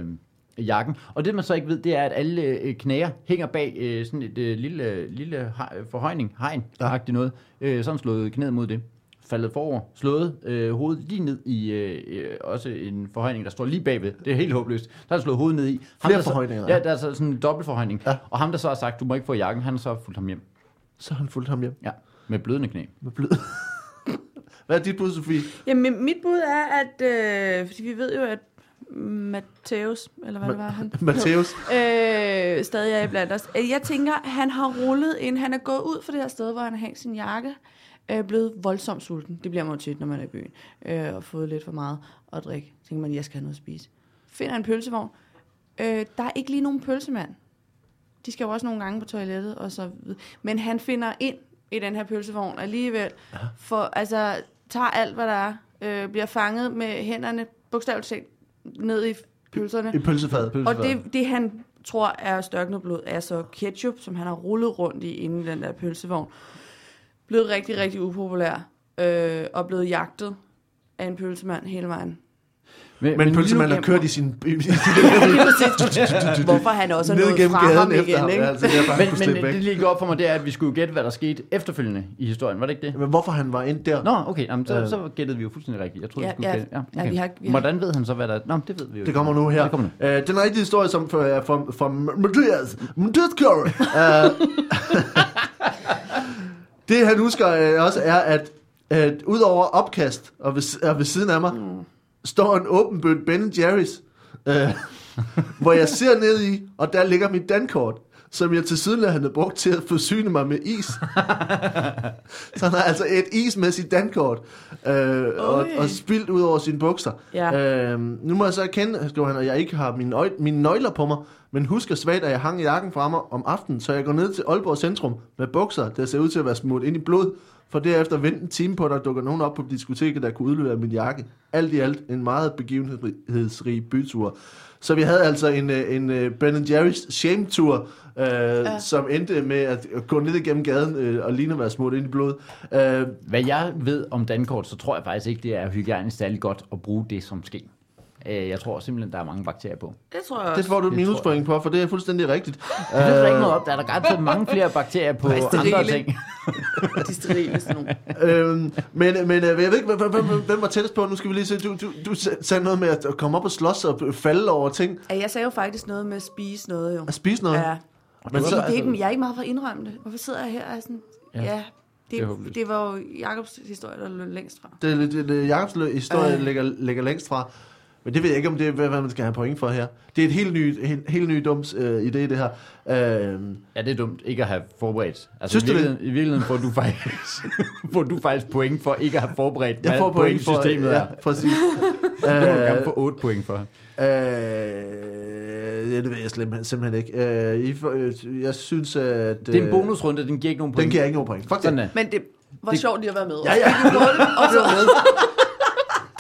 øh, jakken. Og det man så ikke ved, det er, at alle øh, knæer hænger bag øh, sådan et øh, lille, lille forhøjning, hegn, Ja. noget. Øh, sådan slået knæet mod det. Faldet forover, slået øh, hovedet lige ned i øh, øh, også en forhøjning, der står lige bagved. Det er helt håbløst. Der er slået hovedet ned i. Flere der så- forhøjninger, Ja, ja. der er så sådan en dobbelt forhøjning. Ja. Og ham, der så har sagt, du må ikke få jakken, han har så fulgt ham hjem. Så har han fulgt ham hjem Ja, med blødende knæ. med blød. Hvad er dit bud, Sofie? Jamen, mit bud er, at... Øh, fordi vi ved jo, at Matthäus, eller hvad det var han? Matthæus. øh, stadig er iblandt os. Øh, Jeg tænker, han har rullet ind. Han er gået ud fra det her sted, hvor han har hængt sin jakke. Øh, blevet voldsomt sulten. Det bliver man jo tit, når man er i byen. Øh, og fået lidt for meget at drikke. Så tænker man, jeg skal have noget at spise. Finder en pølsevogn. Øh, der er ikke lige nogen pølsemand. De skal jo også nogle gange på toilettet og så videre. Men han finder ind i den her pølsevogn alligevel. For altså, tager alt, hvad der er. Øh, bliver fanget med hænderne bogstaveligt set ned i pølserne. I pølsefadet. Og det, det han tror er størknet blod, er så ketchup, som han har rullet rundt i inden den der pølsevogn. Blevet rigtig, rigtig upopulær. Øh, og blevet jagtet af en pølsemand hele vejen. Men, Men nu- har kørt i sin... i- i- Hvorfor han også er nået fra ham igen, ham. ikke? Ja, altså, er Men, men det lige går op for mig, det er, at vi skulle gætte, hvad der skete efterfølgende i historien. Var det ikke det? Men hvorfor han var ind der? Nå, okay. Jamen, så, Øh. så gættede vi jo fuldstændig rigtigt. Jeg troede, Ja, vi skulle ja, gætte. Ja, ja, okay. vi har- vi har- Hvordan ved han så, hvad der er? Nå, det ved vi jo Det kommer nu her. Det kommer nu. Øh, den rigtige historie, som er fra, fra Mathias. Mathias. Uh, det han husker øh, også er, at, at udover opkast og ved, og ved siden af mig, mm. Står en åben bøtte Ben Jerry's, øh, hvor jeg ser ned i, og der ligger mit dankort som jeg til siden havde brugt til at forsyne mig med is. så han har altså et ismæssigt dankort, øh, og, og spildt ud over sine bukser. Ja. Øh, nu må jeg så erkende, skriver han, at jeg ikke har mine, øj- mine nøgler på mig, men husker svagt, at jeg hang jakken fra mig om aftenen, så jeg går ned til Aalborg Centrum med bukser, der ser ud til at være smurt ind i blod, for derefter vente en time på, at der dukker nogen op på diskoteket, der kunne udlevere min jakke. Alt i alt en meget begivenhedsrig bytur. Så vi havde altså en, øh, en øh, Ben Jerry's shame-tur, øh, ja. som endte med at gå ned igennem gaden øh, og ligne at være smurt ind i blod. Øh, Hvad jeg ved om dankort, så tror jeg faktisk ikke, det er hygiejnisk særlig godt at bruge det som ske. Øh, Jeg tror simpelthen, der er mange bakterier på. Det tror jeg det får du et minuspoint på, for det er fuldstændig rigtigt. Det jeg ikke noget op. Der er der garanteret mange flere bakterier på er andre ting. De sterile sådan nogle. øhm, men, men øh, jeg ved ikke, hvem, hvem, hvem, var tættest på? Nu skal vi lige se. Du, du, du sagde noget med at komme op og slås og falde over ting. Ja, jeg sagde jo faktisk noget med at spise noget, jo. At spise noget. Ja. Men så, det er ikke, jeg er ikke meget for at indrømme det. Hvorfor sidder jeg her og er sådan... Ja, Ja, det er det, det var jo Jacobs historie, der lå længst fra. det, det, det, det Jacobs historie Øh. ligger, ligger længst fra. Men det ved jeg ikke, om det er, hvad man skal have point for her. Det er et helt ny, helt, helt ny dums øh, idé, det her. Øh, Ja, det er dumt ikke at have forberedt. Altså, Synes i du det? virkeligheden, I virkeligheden får du faktisk, får du faktisk point for ikke at have forberedt, jeg får point for... systemet Ja, er. præcis. Det må du gerne øh, få 8 point for. øh, ja, det ved jeg simpelthen, simpelthen ikke. Øh, I, øh, jeg synes, at... Det er en øh, bonusrunde, den giver ikke nogen point. Den giver ikke nogen point. Fuck Sådan det. Men det var Det- sjovt lige at være med. Ja, ja. Og så med.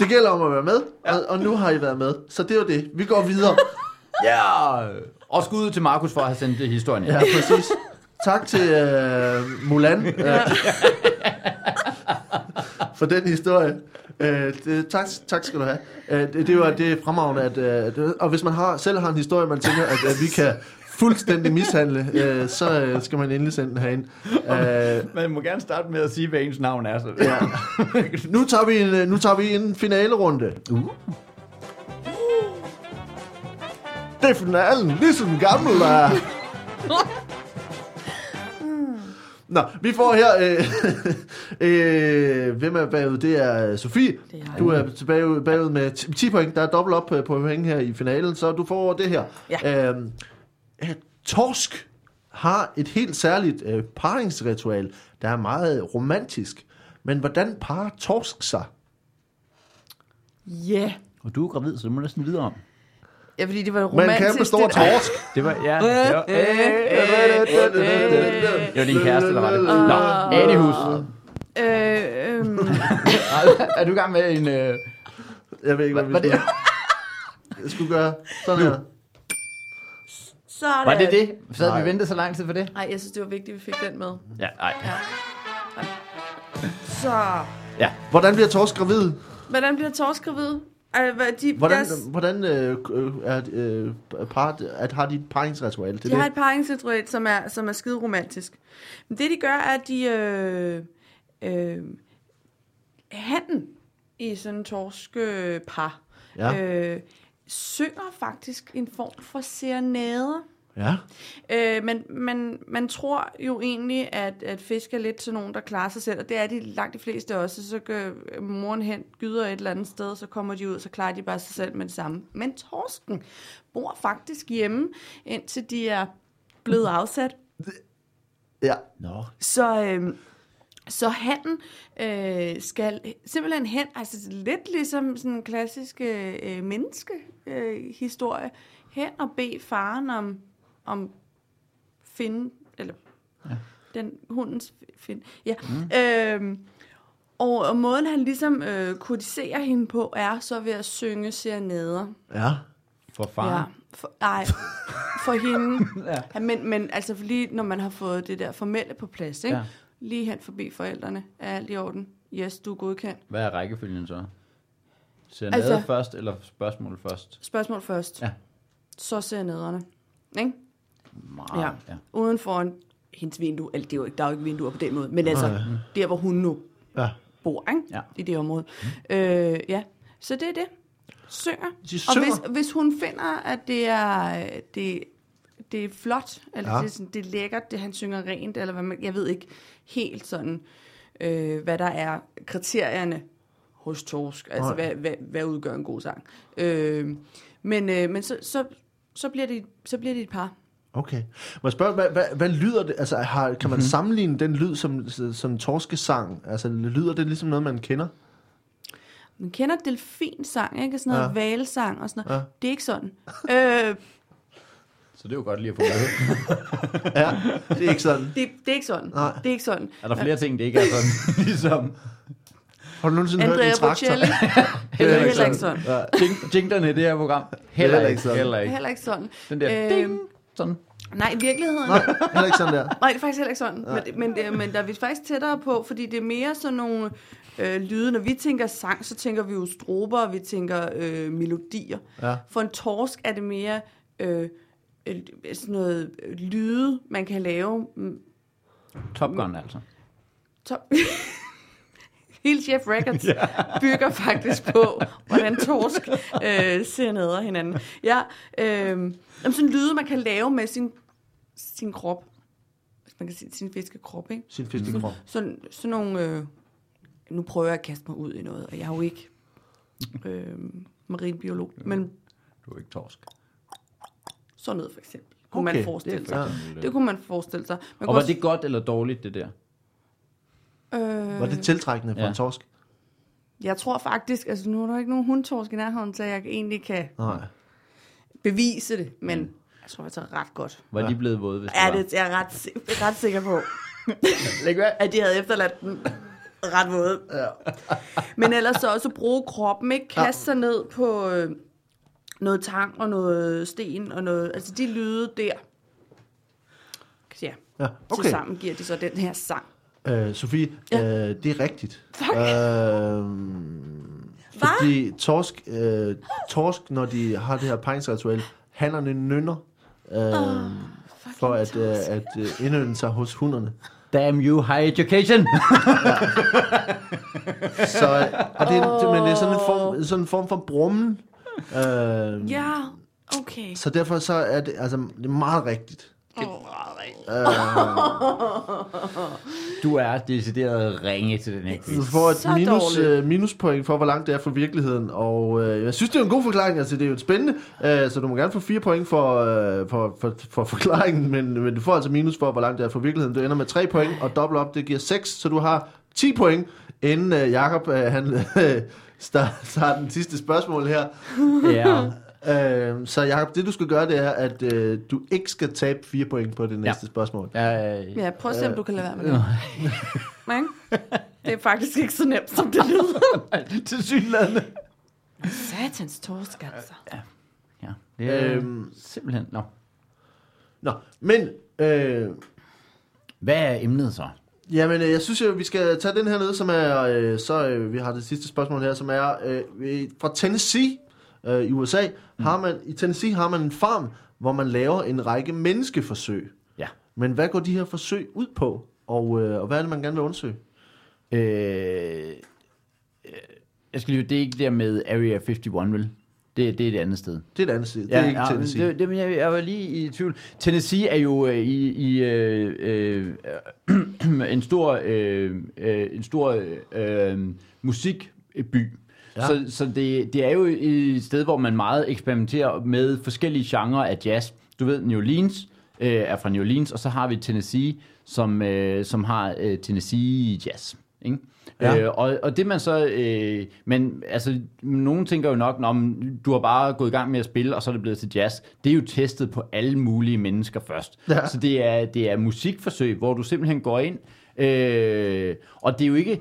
Det gælder om at være med, og, og nu har I været med. Så det var det. Vi går videre. Ja! Og skud ud til Markus for at have sendt det historien. Ja, præcis. Tak til øh, Mulan øh, for den historie. Øh, det, tak, tak skal du have. Øh, det, det, var, det er fremragende, at, øh, det, og hvis man har, selv har en historie, man tænker, at, at vi kan fuldstændig mishandle, øh, så øh, skal man endelig sende den herind. Øh, Man må gerne starte med at sige, hvad ens navn er. Så. ja. nu, tager vi en, øh, nu tager vi en finalerunde. Uh. Det er finalen, ligesom gammel er. Nå, vi får her... Øh, øh, hvem er bagud? Det er Sofie. Det er. Du er tilbage bagud med 10 point. Der er dobbelt op øh, på point her i finalen, så du får det her. Ja. Øhm, øh, torsk har et helt særligt øh, paringsritual, der er meget romantisk. Men hvordan parer torsk sig? Ja. Yeah. Og du er gravid, så du må næsten videre om. Ja, fordi det var Man romantisk. kan bestå det- torsk. Det var, ja. Det var, det var din kæreste, der var det. Nå, Anihus. Øh, øhm, Er du i gang med en... Øh, Jeg ved ikke, hvad vi det, skulle, jeg skulle gøre. Sådan her. Så er var det det? Så havde Nej. vi ventet så lang tid for det? Ej, jeg synes, det var vigtigt, at vi fik den med. Ja, nej. Ja. Så, Ja. Hvordan bliver torsk gravid? hvordan bliver torsk gravid? Ej, hvad, de, Hvordan, deres, hvordan øh, øh, er, øh, par, at har de et paringsritual? Det de er har det. et paringsritual, som er, som er skide romantisk. Men det, de gør, er, at de... Øh, øh, handen i sådan en torskepar Ja. øh, synger faktisk en form for serenader. Ja. Øh, men man, man tror jo egentlig, at, at fisk er lidt sådan nogen, der klarer sig selv, og det er de langt de fleste også. Så går moren hen, gyder et eller andet sted, så kommer de ud, så klarer de bare sig selv med det samme. Men torsken bor faktisk hjemme, indtil de er blevet afsat. Ja. Nå. Så, øh, så handen øh, skal simpelthen hen, altså lidt ligesom sådan en klassisk øh, menneskehistorie, øh, historie, hen og bede faren om, om finde, eller ja. den hundens find. Ja. Mm. Øh, og, og måden han ligesom øh, kodiserer hende på, er så ved at synge serenader. Ja. For far. Ja, for, nej, for hende. Ja. ja. men, men altså for lige når man har fået det der formelle på plads, ikke? Ja. Lige hen forbi forældrene, er alt i orden. Yes, du er godkendt. Hvad er rækkefølgen så? Serenade altså, først, eller spørgsmål først? Spørgsmål først. Ja. Så ser nederne. Ikke? Meget, Ja. ja. Uden foran hendes vindue. Altså, det er jo ikke, der er jo ikke vinduer på den måde. Men altså, Nej. der hvor hun nu Ja. bor, ikke? Ja. I det område. Mm. Øh, ja, så det er det. Synger. De Og synger. hvis, hvis hun finder, at det er, det, det er flot, eller Ja. ja. det, er sådan, det er lækkert, det han synger rent, eller hvad man, jeg ved ikke helt sådan, øh, hvad der er kriterierne hos Torsk, altså Nej. hvad, hvad, hvad udgør en god sang. Øh, men øh, men så, så, så, bliver det, så bliver det et par. Okay. Må jeg spørge, hvad, hvad, hvad lyder det? Altså, har, kan man sammenligne den lyd som, som torskesang? Altså, lyder det ligesom noget, man kender? Man kender delfinsang, ikke? Sådan noget Ja. valsang og sådan noget. Ja. Det er ikke sådan. øh, Så det er jo godt lige at få med. Ja, det er ikke sådan. det, det er ikke sådan. Nej. Det er ikke sådan. er der flere ting, det ikke er sådan? ligesom Har du nogensinde hørt Andrea en traktor? Bocelli. Heller heller, ikke ikke sådan. Ja. jing- jinglerne i det her program. Heller, Heller ikke ikke. sådan. Heller ikke. Heller ikke sådan. Den der Øhm, ding. Sådan. Nej, i virkeligheden. Nej, heller ikke sådan der. Nej, det er faktisk heller ikke sådan. Men, men, det, men der er vi faktisk tættere på, fordi det er mere sådan nogle øh, lyde. Når vi tænker sang, så tænker vi jo strober, og vi tænker øh, melodier. Ja. For en torsk er det mere øh, øh, sådan noget øh, lyde, man kan lave. Mm, Top Gun altså. Top. Hele Chef Records bygger faktisk på, hvordan torsk øh, ser ned af hinanden. Ja, øh, sådan lyde, man kan lave med sin, sin krop. Hvis man kan sige sin fiskekrop, ikke? Sin fiskekrop. Sådan, sådan nogle... Øh, nu prøver jeg at kaste mig ud i noget, og jeg er jo ikke øh, marinbiolog, men Du er ikke torsk. sådan noget for eksempel. Kunne Okay, man forestille sig. Ja. Det kunne man forestille sig. Man Og var det godt eller dårligt, det der? Øh, Var det tiltrækkende for Ja. en torsk? Jeg tror faktisk, altså nu er der ikke nogen hundtorsk i nærheden, så jeg egentlig kan Nej. bevise det, men jeg tror, det er ret godt. Var Ja. de blevet våde, hvis Ja, det var? det jeg er jeg ret, ret sikker på, Læg hvad? at de havde efterladt den ret våde. Ja. Men ellers så også bruge kroppen, ikke? Kaste sig ned på øh, noget tang og noget sten og noget, altså de lyde der. Ja, Ja, okay. til sammen giver de så den her sang. Øh, Sofie, Ja. øh, det er rigtigt. Fuck. Øh, fordi torsk, øh, torsk, når de har det her paringsritual, hannerne nynner øh, for at, øh, at øh, indønde sig hos hunderne. Damn you, high education! Så, og det, det, men det er sådan en form, sådan en form for brummen. Øh, Ja, okay. Så derfor så er det, altså, det er meget rigtigt. Du er decideret ringe til den her quiz. Du får Så et minus, dårligt. øh, minuspoint for, hvor langt det er fra virkeligheden. Og øh, jeg synes, det er en god forklaring. Altså, det er jo spændende. Øh, så du må gerne få fire point for, øh, for, for, for forklaringen. Men, men du får altså minus for, hvor langt det er fra virkeligheden. Du ender med tre point, og dobbelt op, det giver 6. Så du har 10 point, inden øh, Jacob øh, han, øh, starter, starter den sidste spørgsmål her. Ja. Øh, så Jacob, det du skal gøre, det er, at øh, du ikke skal tabe fire point på det næste spørgsmål. ja. Ja, prøv at se, om du kan lade være med det. Ikke? Det er faktisk ikke så nemt, som det lyder. Til synlædende. Satans torsk, altså. Ja, det er Øhm. simpelthen... Nå. Nå, men... Øh, Hvad er emnet så? Jamen, øh, jeg synes jo, vi skal tage den her ned, som er, øh, så øh, vi har det sidste spørgsmål her, som er øh, øh, fra Tennessee øh, i USA. Mm. Har man, I Tennessee har man en farm, hvor man laver en række menneskeforsøg. Ja. Men hvad går de her forsøg ud på? Og, øh, og hvad er det, man gerne vil undersøge? Øh, øh, jeg skal lige, det er ikke der med Area 51, vel? Det, det er et andet sted. Det er et andet sted. Det er ikke ja, Tennessee. Det, det, men jeg, jeg var lige i tvivl. Tennessee er jo øh, i, i øh, øh, en stor, øh, øh, en stor øh, musikby. Ja. Så, så det, det er jo et sted, hvor man meget eksperimenterer med forskellige genrer af jazz. Du ved, New Orleans øh, er fra New Orleans, og så har vi Tennessee, som, øh, som har øh, Tennessee Jazz. Ikke? Ja. Øh, og, og det man så, øh, men altså, nogen tænker jo nok, om du har bare gået i gang med at spille, og så er det blevet til jazz. Det er jo testet på alle mulige mennesker først. Ja. Så det er, det er musikforsøg, hvor du simpelthen går ind, Øh, og det er jo ikke,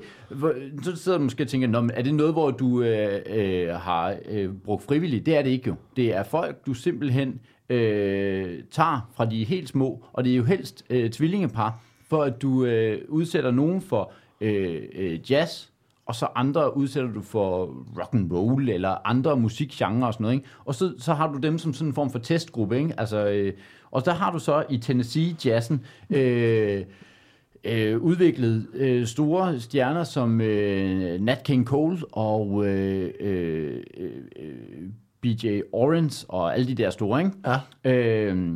så sidder du måske og tænker, Nå, men er det noget, hvor du øh, øh, har øh, brugt frivilligt? Det er det ikke jo. Det er folk, du simpelthen øh, tager fra de helt små, og det er jo helst øh, tvillingepar, for at du øh, udsætter nogen for øh, øh, jazz, og så andre udsætter du for rock and roll eller andre musikgenre og sådan noget. Ikke? Og så, så har du dem som sådan en form for testgruppe. Ikke? Altså, øh, og der har du så i Tennessee Jazzen øh, øh, udviklet øh, store stjerner som øh, Nat King Cole og øh, øh, øh, BJ Orange og alle de der store. Ikke? Ja. Øh,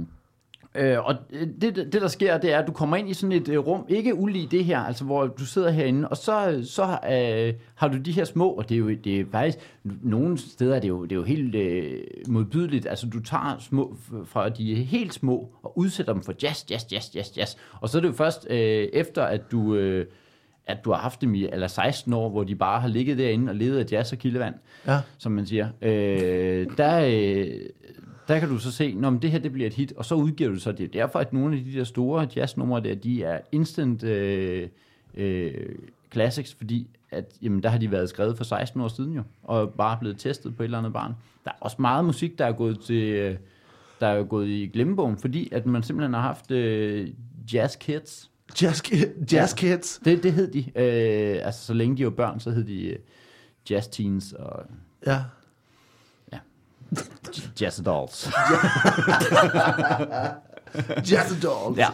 øh, og det, det, der sker, det er, at du kommer ind i sådan et øh, rum, ikke ulig det her, altså hvor du sidder herinde, og så, så øh, har du de her små, og det er jo det er faktisk, nogle steder er det jo, det er jo helt øh, modbydeligt, altså du tager små fra de helt små, og udsætter dem for jazz, jazz, jazz, jazz, jazz, og så er det jo først øh, efter, at du... Øh, at du har haft dem i eller 16 år, hvor de bare har ligget derinde og levet af jazz og kildevand, Ja. som man siger. Øh, der, øh, der kan du så se, når det her det bliver et hit, og så udgiver du så det. er derfor, at nogle af de der store jazznumre der, de er instant øh, øh, classics, fordi at, jamen, der har de været skrevet for 16 år siden jo, og bare blevet testet på et eller andet barn. Der er også meget musik, der er gået til... Øh, der er gået i glemmebogen, fordi at man simpelthen har haft øh, jazz kids, Jazz, jazz Kids. det, det hed de. Øh, altså, så længe de var børn, så hed de øh, Jazz Teens og Ja. Jazz Adults. Jazz Dolls. ja.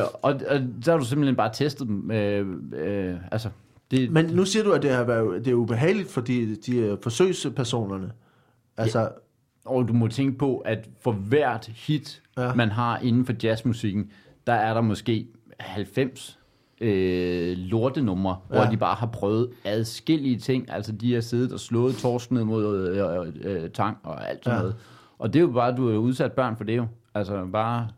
Øh, og, og så har du simpelthen bare testet dem. Øh, øh, altså, det, Men nu siger du, at det er, været- det er ubehageligt for de, de forsøgspersonerne. Altså, og du må tænke på, at for hvert hit, Ja. ja. man har inden for jazzmusikken, der er der måske 90 øh, lortenumre, ja. Hvor de bare har prøvet adskillige ting. Altså, de har siddet og slået torsken ned mod øh, øh, tang og alt sådan Ja. noget. Og det er jo bare, du er udsat børn for det jo. Altså, bare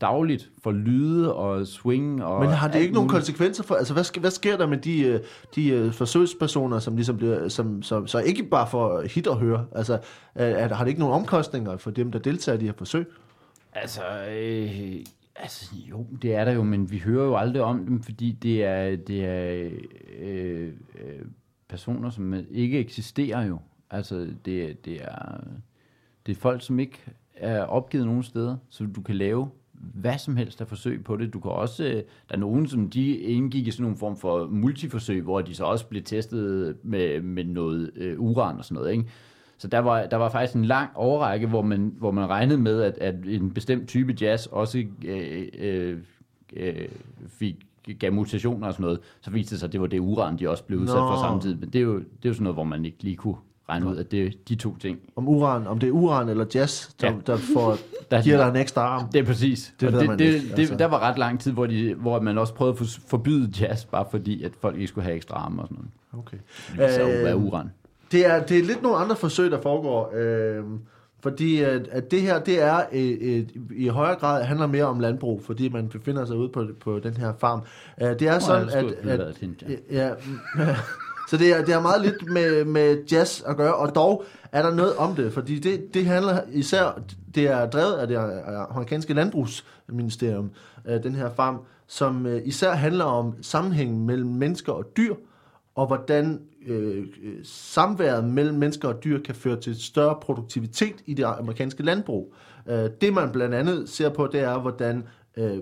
dagligt for lyde og swing og men har det ikke nogen muligt. konsekvenser for, altså hvad, sker, hvad sker der med de, øh, de øh, forsøgspersoner, som ligesom bliver, som, som, så ikke bare får hit at høre, altså er, er, har det ikke nogen omkostninger for dem, der deltager i de her forsøg? Altså, øh, altså, jo, det er der jo, men vi hører jo aldrig om dem, fordi det er, det er øh, øh, personer, som ikke eksisterer jo. Altså, det, det, er, det er folk, som ikke er opgivet nogen steder, så du kan lave hvad som helst af forsøg på det. Du kan også, øh, der er nogen, som de indgik i sådan nogle form for multiforsøg, hvor de så også blev testet med, med noget øh, uran og sådan noget, ikke? Så der var, der var faktisk en lang overrække, hvor man, hvor man regnede med, at, at en bestemt type jazz også øh, øh, øh, fik, gav mutationer og sådan noget. Så viste det sig, at det var det uran, de også blev udsat Nå. for samtidig. Men det er, jo, det er jo sådan noget, hvor man ikke lige kunne regne ud, at det er de to ting. Om uran, om det er uran eller jazz, der, Ja. der får, Der, giver dig en ekstra arm. Det er præcis. Det det, det, ikke, det, altså. Der var ret lang tid, hvor, de, hvor man også prøvede at for- forbyde jazz, bare fordi, at folk ikke skulle have ekstra arme og sådan noget. Okay. Det så Øh, uran. Det er, det er lidt nogle andre forsøg, der foregår. Øh, fordi at, at det her, det er et, et, i højere grad handler mere om landbrug, fordi man befinder sig ude på, på den her farm. Øh, det er sådan, at, at, Ja, mm, så det er, det er meget lidt med, med jazz at gøre, og dog er der noget om det, fordi det, det handler især, det er drevet af det amerikanske landbrugsministerium, øh, den her farm, som øh, især handler om sammenhængen mellem mennesker og dyr, og hvordan øh, øh, samværet mellem mennesker og dyr kan føre til større produktivitet i det amerikanske landbrug. Øh, det man blandt andet ser på, det er, hvordan øh,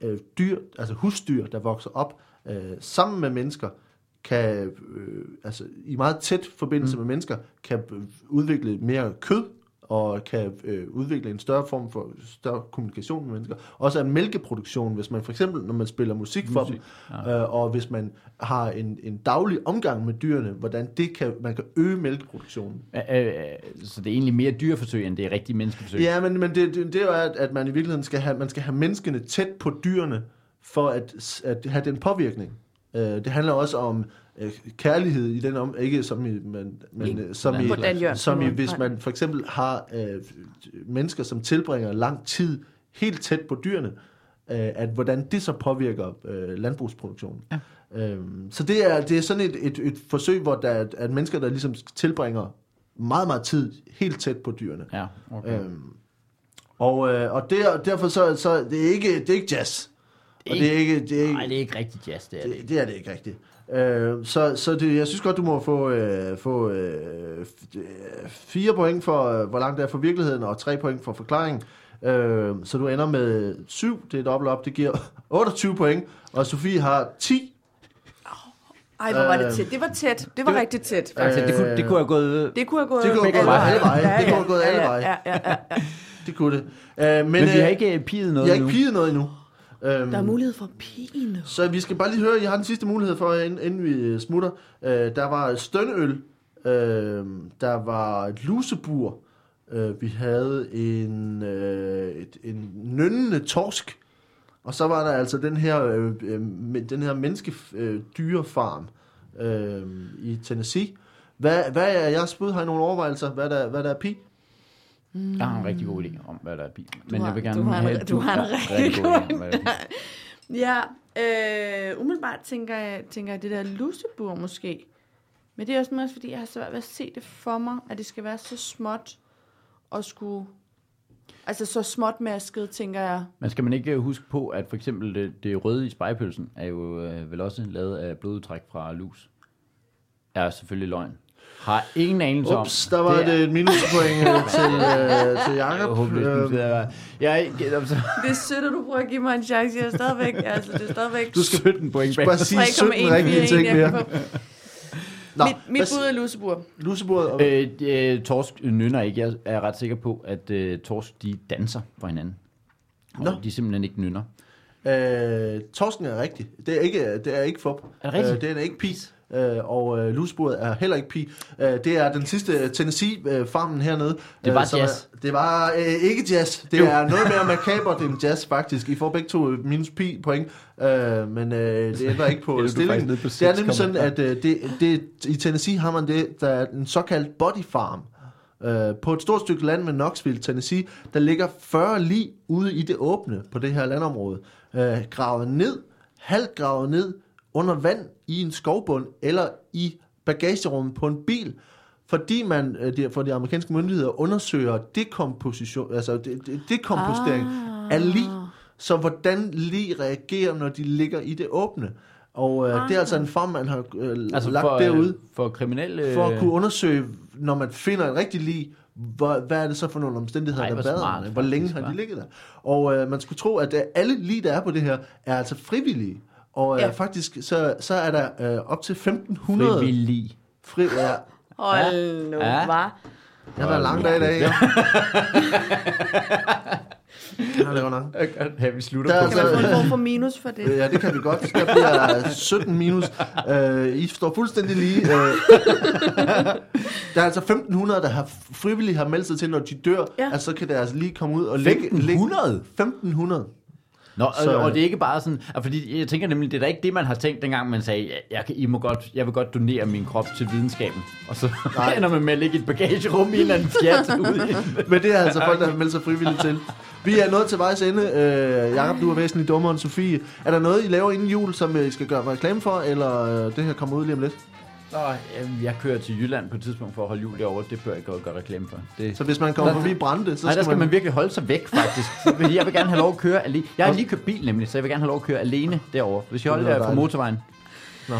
øh, dyr, altså husdyr, der vokser op øh, sammen med mennesker, kan øh, altså i meget tæt forbindelse mm. med mennesker, kan øh, udvikle mere kød, og kan øh, udvikle en større form for større kommunikation med mennesker. Også en mælkeproduktion, hvis man for eksempel, når man spiller musik for Musik, dem, ja. øh, og hvis man har en, en daglig omgang med dyrene, hvordan det kan, man kan øge mælkeproduktionen. Øh, øh, så det er egentlig mere dyreforsøg, end det er rigtige menneskeforsøg. Ja, men, men det, det, det er jo, at, at man i virkeligheden skal have, man skal have menneskene tæt på dyrene, for at, at have den påvirkning. Øh, det handler også om øh, kærlighed i den om, ikke som i, men, men øh, som i, som i, hvis man for eksempel har øh, mennesker, som tilbringer lang tid helt tæt på dyrene, øh, at hvordan det så påvirker øh, landbrugsproduktionen. Ja. Øhm, så det er, det er sådan et, et, et forsøg, hvor der er at mennesker, der ligesom tilbringer meget, meget tid helt tæt på dyrene. Ja, okay. Øhm, og, øh, og der, derfor så, så det er ikke det er ikke jazz. Og det er ikke det er ikke, Nej, det er ikke rigtig jazz, det er det. det, det er det ikke rigtigt. Øh, så så det, jeg synes godt, du må få, øh, få øh, øh, fire point for, øh, hvor langt det er for virkeligheden, og tre point for forklaring. Øh, så du ender med syv, det er dobbelt op, det giver 28 point, og Sofie har 10. Ej, hvor var Øh, det tæt. Det var tæt. Det var det- rigtig tæt. Altså, det, kunne, det kunne have gået... Det kunne have gået Det kunne have gået alle veje. Det kunne have gået alle ja, veje. Ja, ja, ja, ja. Det kunne det. Øh, men, Men, vi har øh, ikke øh, piget noget jeg har ikke endnu. piget noget endnu. Øhm, Der er mulighed for pine. Så vi skal bare lige høre, jeg har den sidste mulighed for, inden, inden vi øh, smutter. Øh, der var stønøl, øh, der var et lusebur, øh, vi havde en, øh, et, en nønnende torsk, og så var der altså den her, øh, øh, den her menneskedyrefarm øh, i Tennessee. Hvad, hvad er jeres bud? Har I nogle overvejelser? Hvad der, hvad der er pi? Jeg har en rigtig god idé om, hvad der er bil. Men har- jeg vil gerne du har en- have, du har en rigtig god idé om, hvad der er bil. Ja, øh, umiddelbart tænker jeg, tænker jeg det der lusebur måske. Men det er også mest, fordi jeg har svært ved at se det for mig, at det skal være så småt og skulle... Altså så småt masket, tænker jeg. Men skal man ikke øh, huske på, at for eksempel det, det røde i spejepølsen er jo øh, vel også lavet af blodudtræk fra lus? Er selvfølgelig løgn. Har ingen anelse om. Ups, der var det, er- et minuspoint øh, til, øh, til Jeg Jacob. håber, det Øh. Jeg er Det er sødt, at du prøver at give mig en chance. Jeg er stadigvæk... Altså, det er stadigvæk... Du skal 17 point bag. bare sige 17 rigtige ting mere. Nå, Mit, mit bud er lusebur. Lusebordet og Øh, øh, torsk nynner ikke. Jeg er ret sikker på, at øh, torsk de danser for hinanden. Og Nå. de simpelthen ikke nynner. Øh, torsken er rigtig. Det er ikke, det er ikke fup. Er det rigtigt? Øh, det er ikke pi. Øh, og øh, lusbordet er heller ikke pi. Øh, det er den sidste Tennessee-farmen hernede. Det var øh, jazz. Er, det var øh, ikke jazz. Det Jo. er noget mere makabert end jazz, faktisk. I får begge to øh, minus pi point. Øh, men øh, det ændrer ikke på stillingen. på Det er nemlig sådan, 6,5. at øh, det, det, i Tennessee har man det, der er en såkaldt body farm. Øh, på et stort stykke land med Knoxville, Tennessee, der ligger 40 lig ude i det åbne på det her landområde. Øh, gravet ned, halvt gravet ned, under vand i en skovbund, eller i bagagerummet på en bil, fordi man øh, de- for de amerikanske myndigheder undersøger dekomposition, altså de- de- dekompostering Ah. af lig. Så hvordan lig reagerer, når de ligger i det åbne. Og øh, det er altså en farm, man har øh, Altså lagt for, øh, for kriminelle... for at kunne undersøge, når man finder en rigtig lig, hvor, hvad er det så for nogle omstændigheder, Ej, der bader Hvor længe har de ligget der? Og øh, man skulle tro, at øh, alle lige, der er på det her, er altså frivillige. Og øh, Ja. faktisk, så, så er der øh, op til 1500 frivillige. fri... Ja, Hold nu, Ja. var. det har været lang dag i dag. Ja. Ja, det var. Ja, vi slutter Der på. er Kan man få en form for minus for det? Ja, det kan vi godt. Der bliver 17 minus. Uh, I står fuldstændig lige. Uh, der er altså 1500, der har frivilligt har meldt sig til, når de dør. Ja. Altså, så kan det altså lige komme ud og ligge... 1500? ligge- 1500. Nå, og, Så- og det er ikke bare sådan, fordi jeg tænker nemlig, det er da ikke det, man har tænkt, dengang man sagde, jeg, kan- I må godt, jeg vil godt donere min krop til videnskaben. Og så ender man med at ligge i et bagagerum i en eller anden fjat ude Men det er altså folk, der har meldt sig frivilligt til. Vi er nået til vejs ende. Uh, Jakob, du er væsentligt dummere end Sofie. Er der noget, I laver inden jul, som I skal gøre reklame for, eller uh, det her kommer ud lige om lidt? Nå, jamen, jeg kører til Jylland på et tidspunkt for at holde jul derovre. Det bør jeg godt gøre reklame for. Det... Så hvis man kommer Der- forbi Brande, så Nej, der skal skal man virkelig holde sig væk, faktisk. Fordi jeg vil gerne have lov at køre alene. Jeg har lige købt bil nemlig, så jeg vil gerne have lov at køre alene derovre. Hvis jeg holder dejligt. motorvejen.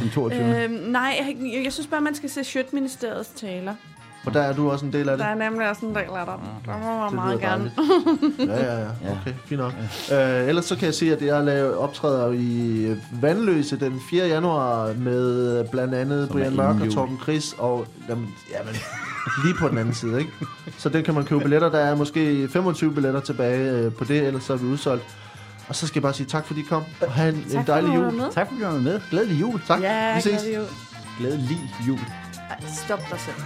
Den 22. Øhm, nej, jeg, jeg synes bare, man skal se Sjøtministeriets taler. Og der er du også en del af det. Der er nemlig også en del af dem. Der må man Det meget gerne. dejligt. Ja, ja, ja. Okay, fint nok. Øh, ellers så kan jeg se, at jeg laver optræder i Vandløse den 4. januar med blandt andet Som Brian Mørk og jul. Torben Chris og jamen, jamen, lige på den anden side, ikke? Så den kan man købe billetter. Der er måske 25 billetter tilbage øh, på det, ellers så er vi udsolgt. Og så skal jeg bare sige tak, fordi I kom. Og have en, en Tak for dejlig jul. med. Tak fordi du var med. Glædelig jul. Tak. Ja, vi ses. vi jo. Glædelig jul. Ej, Stop dig selv.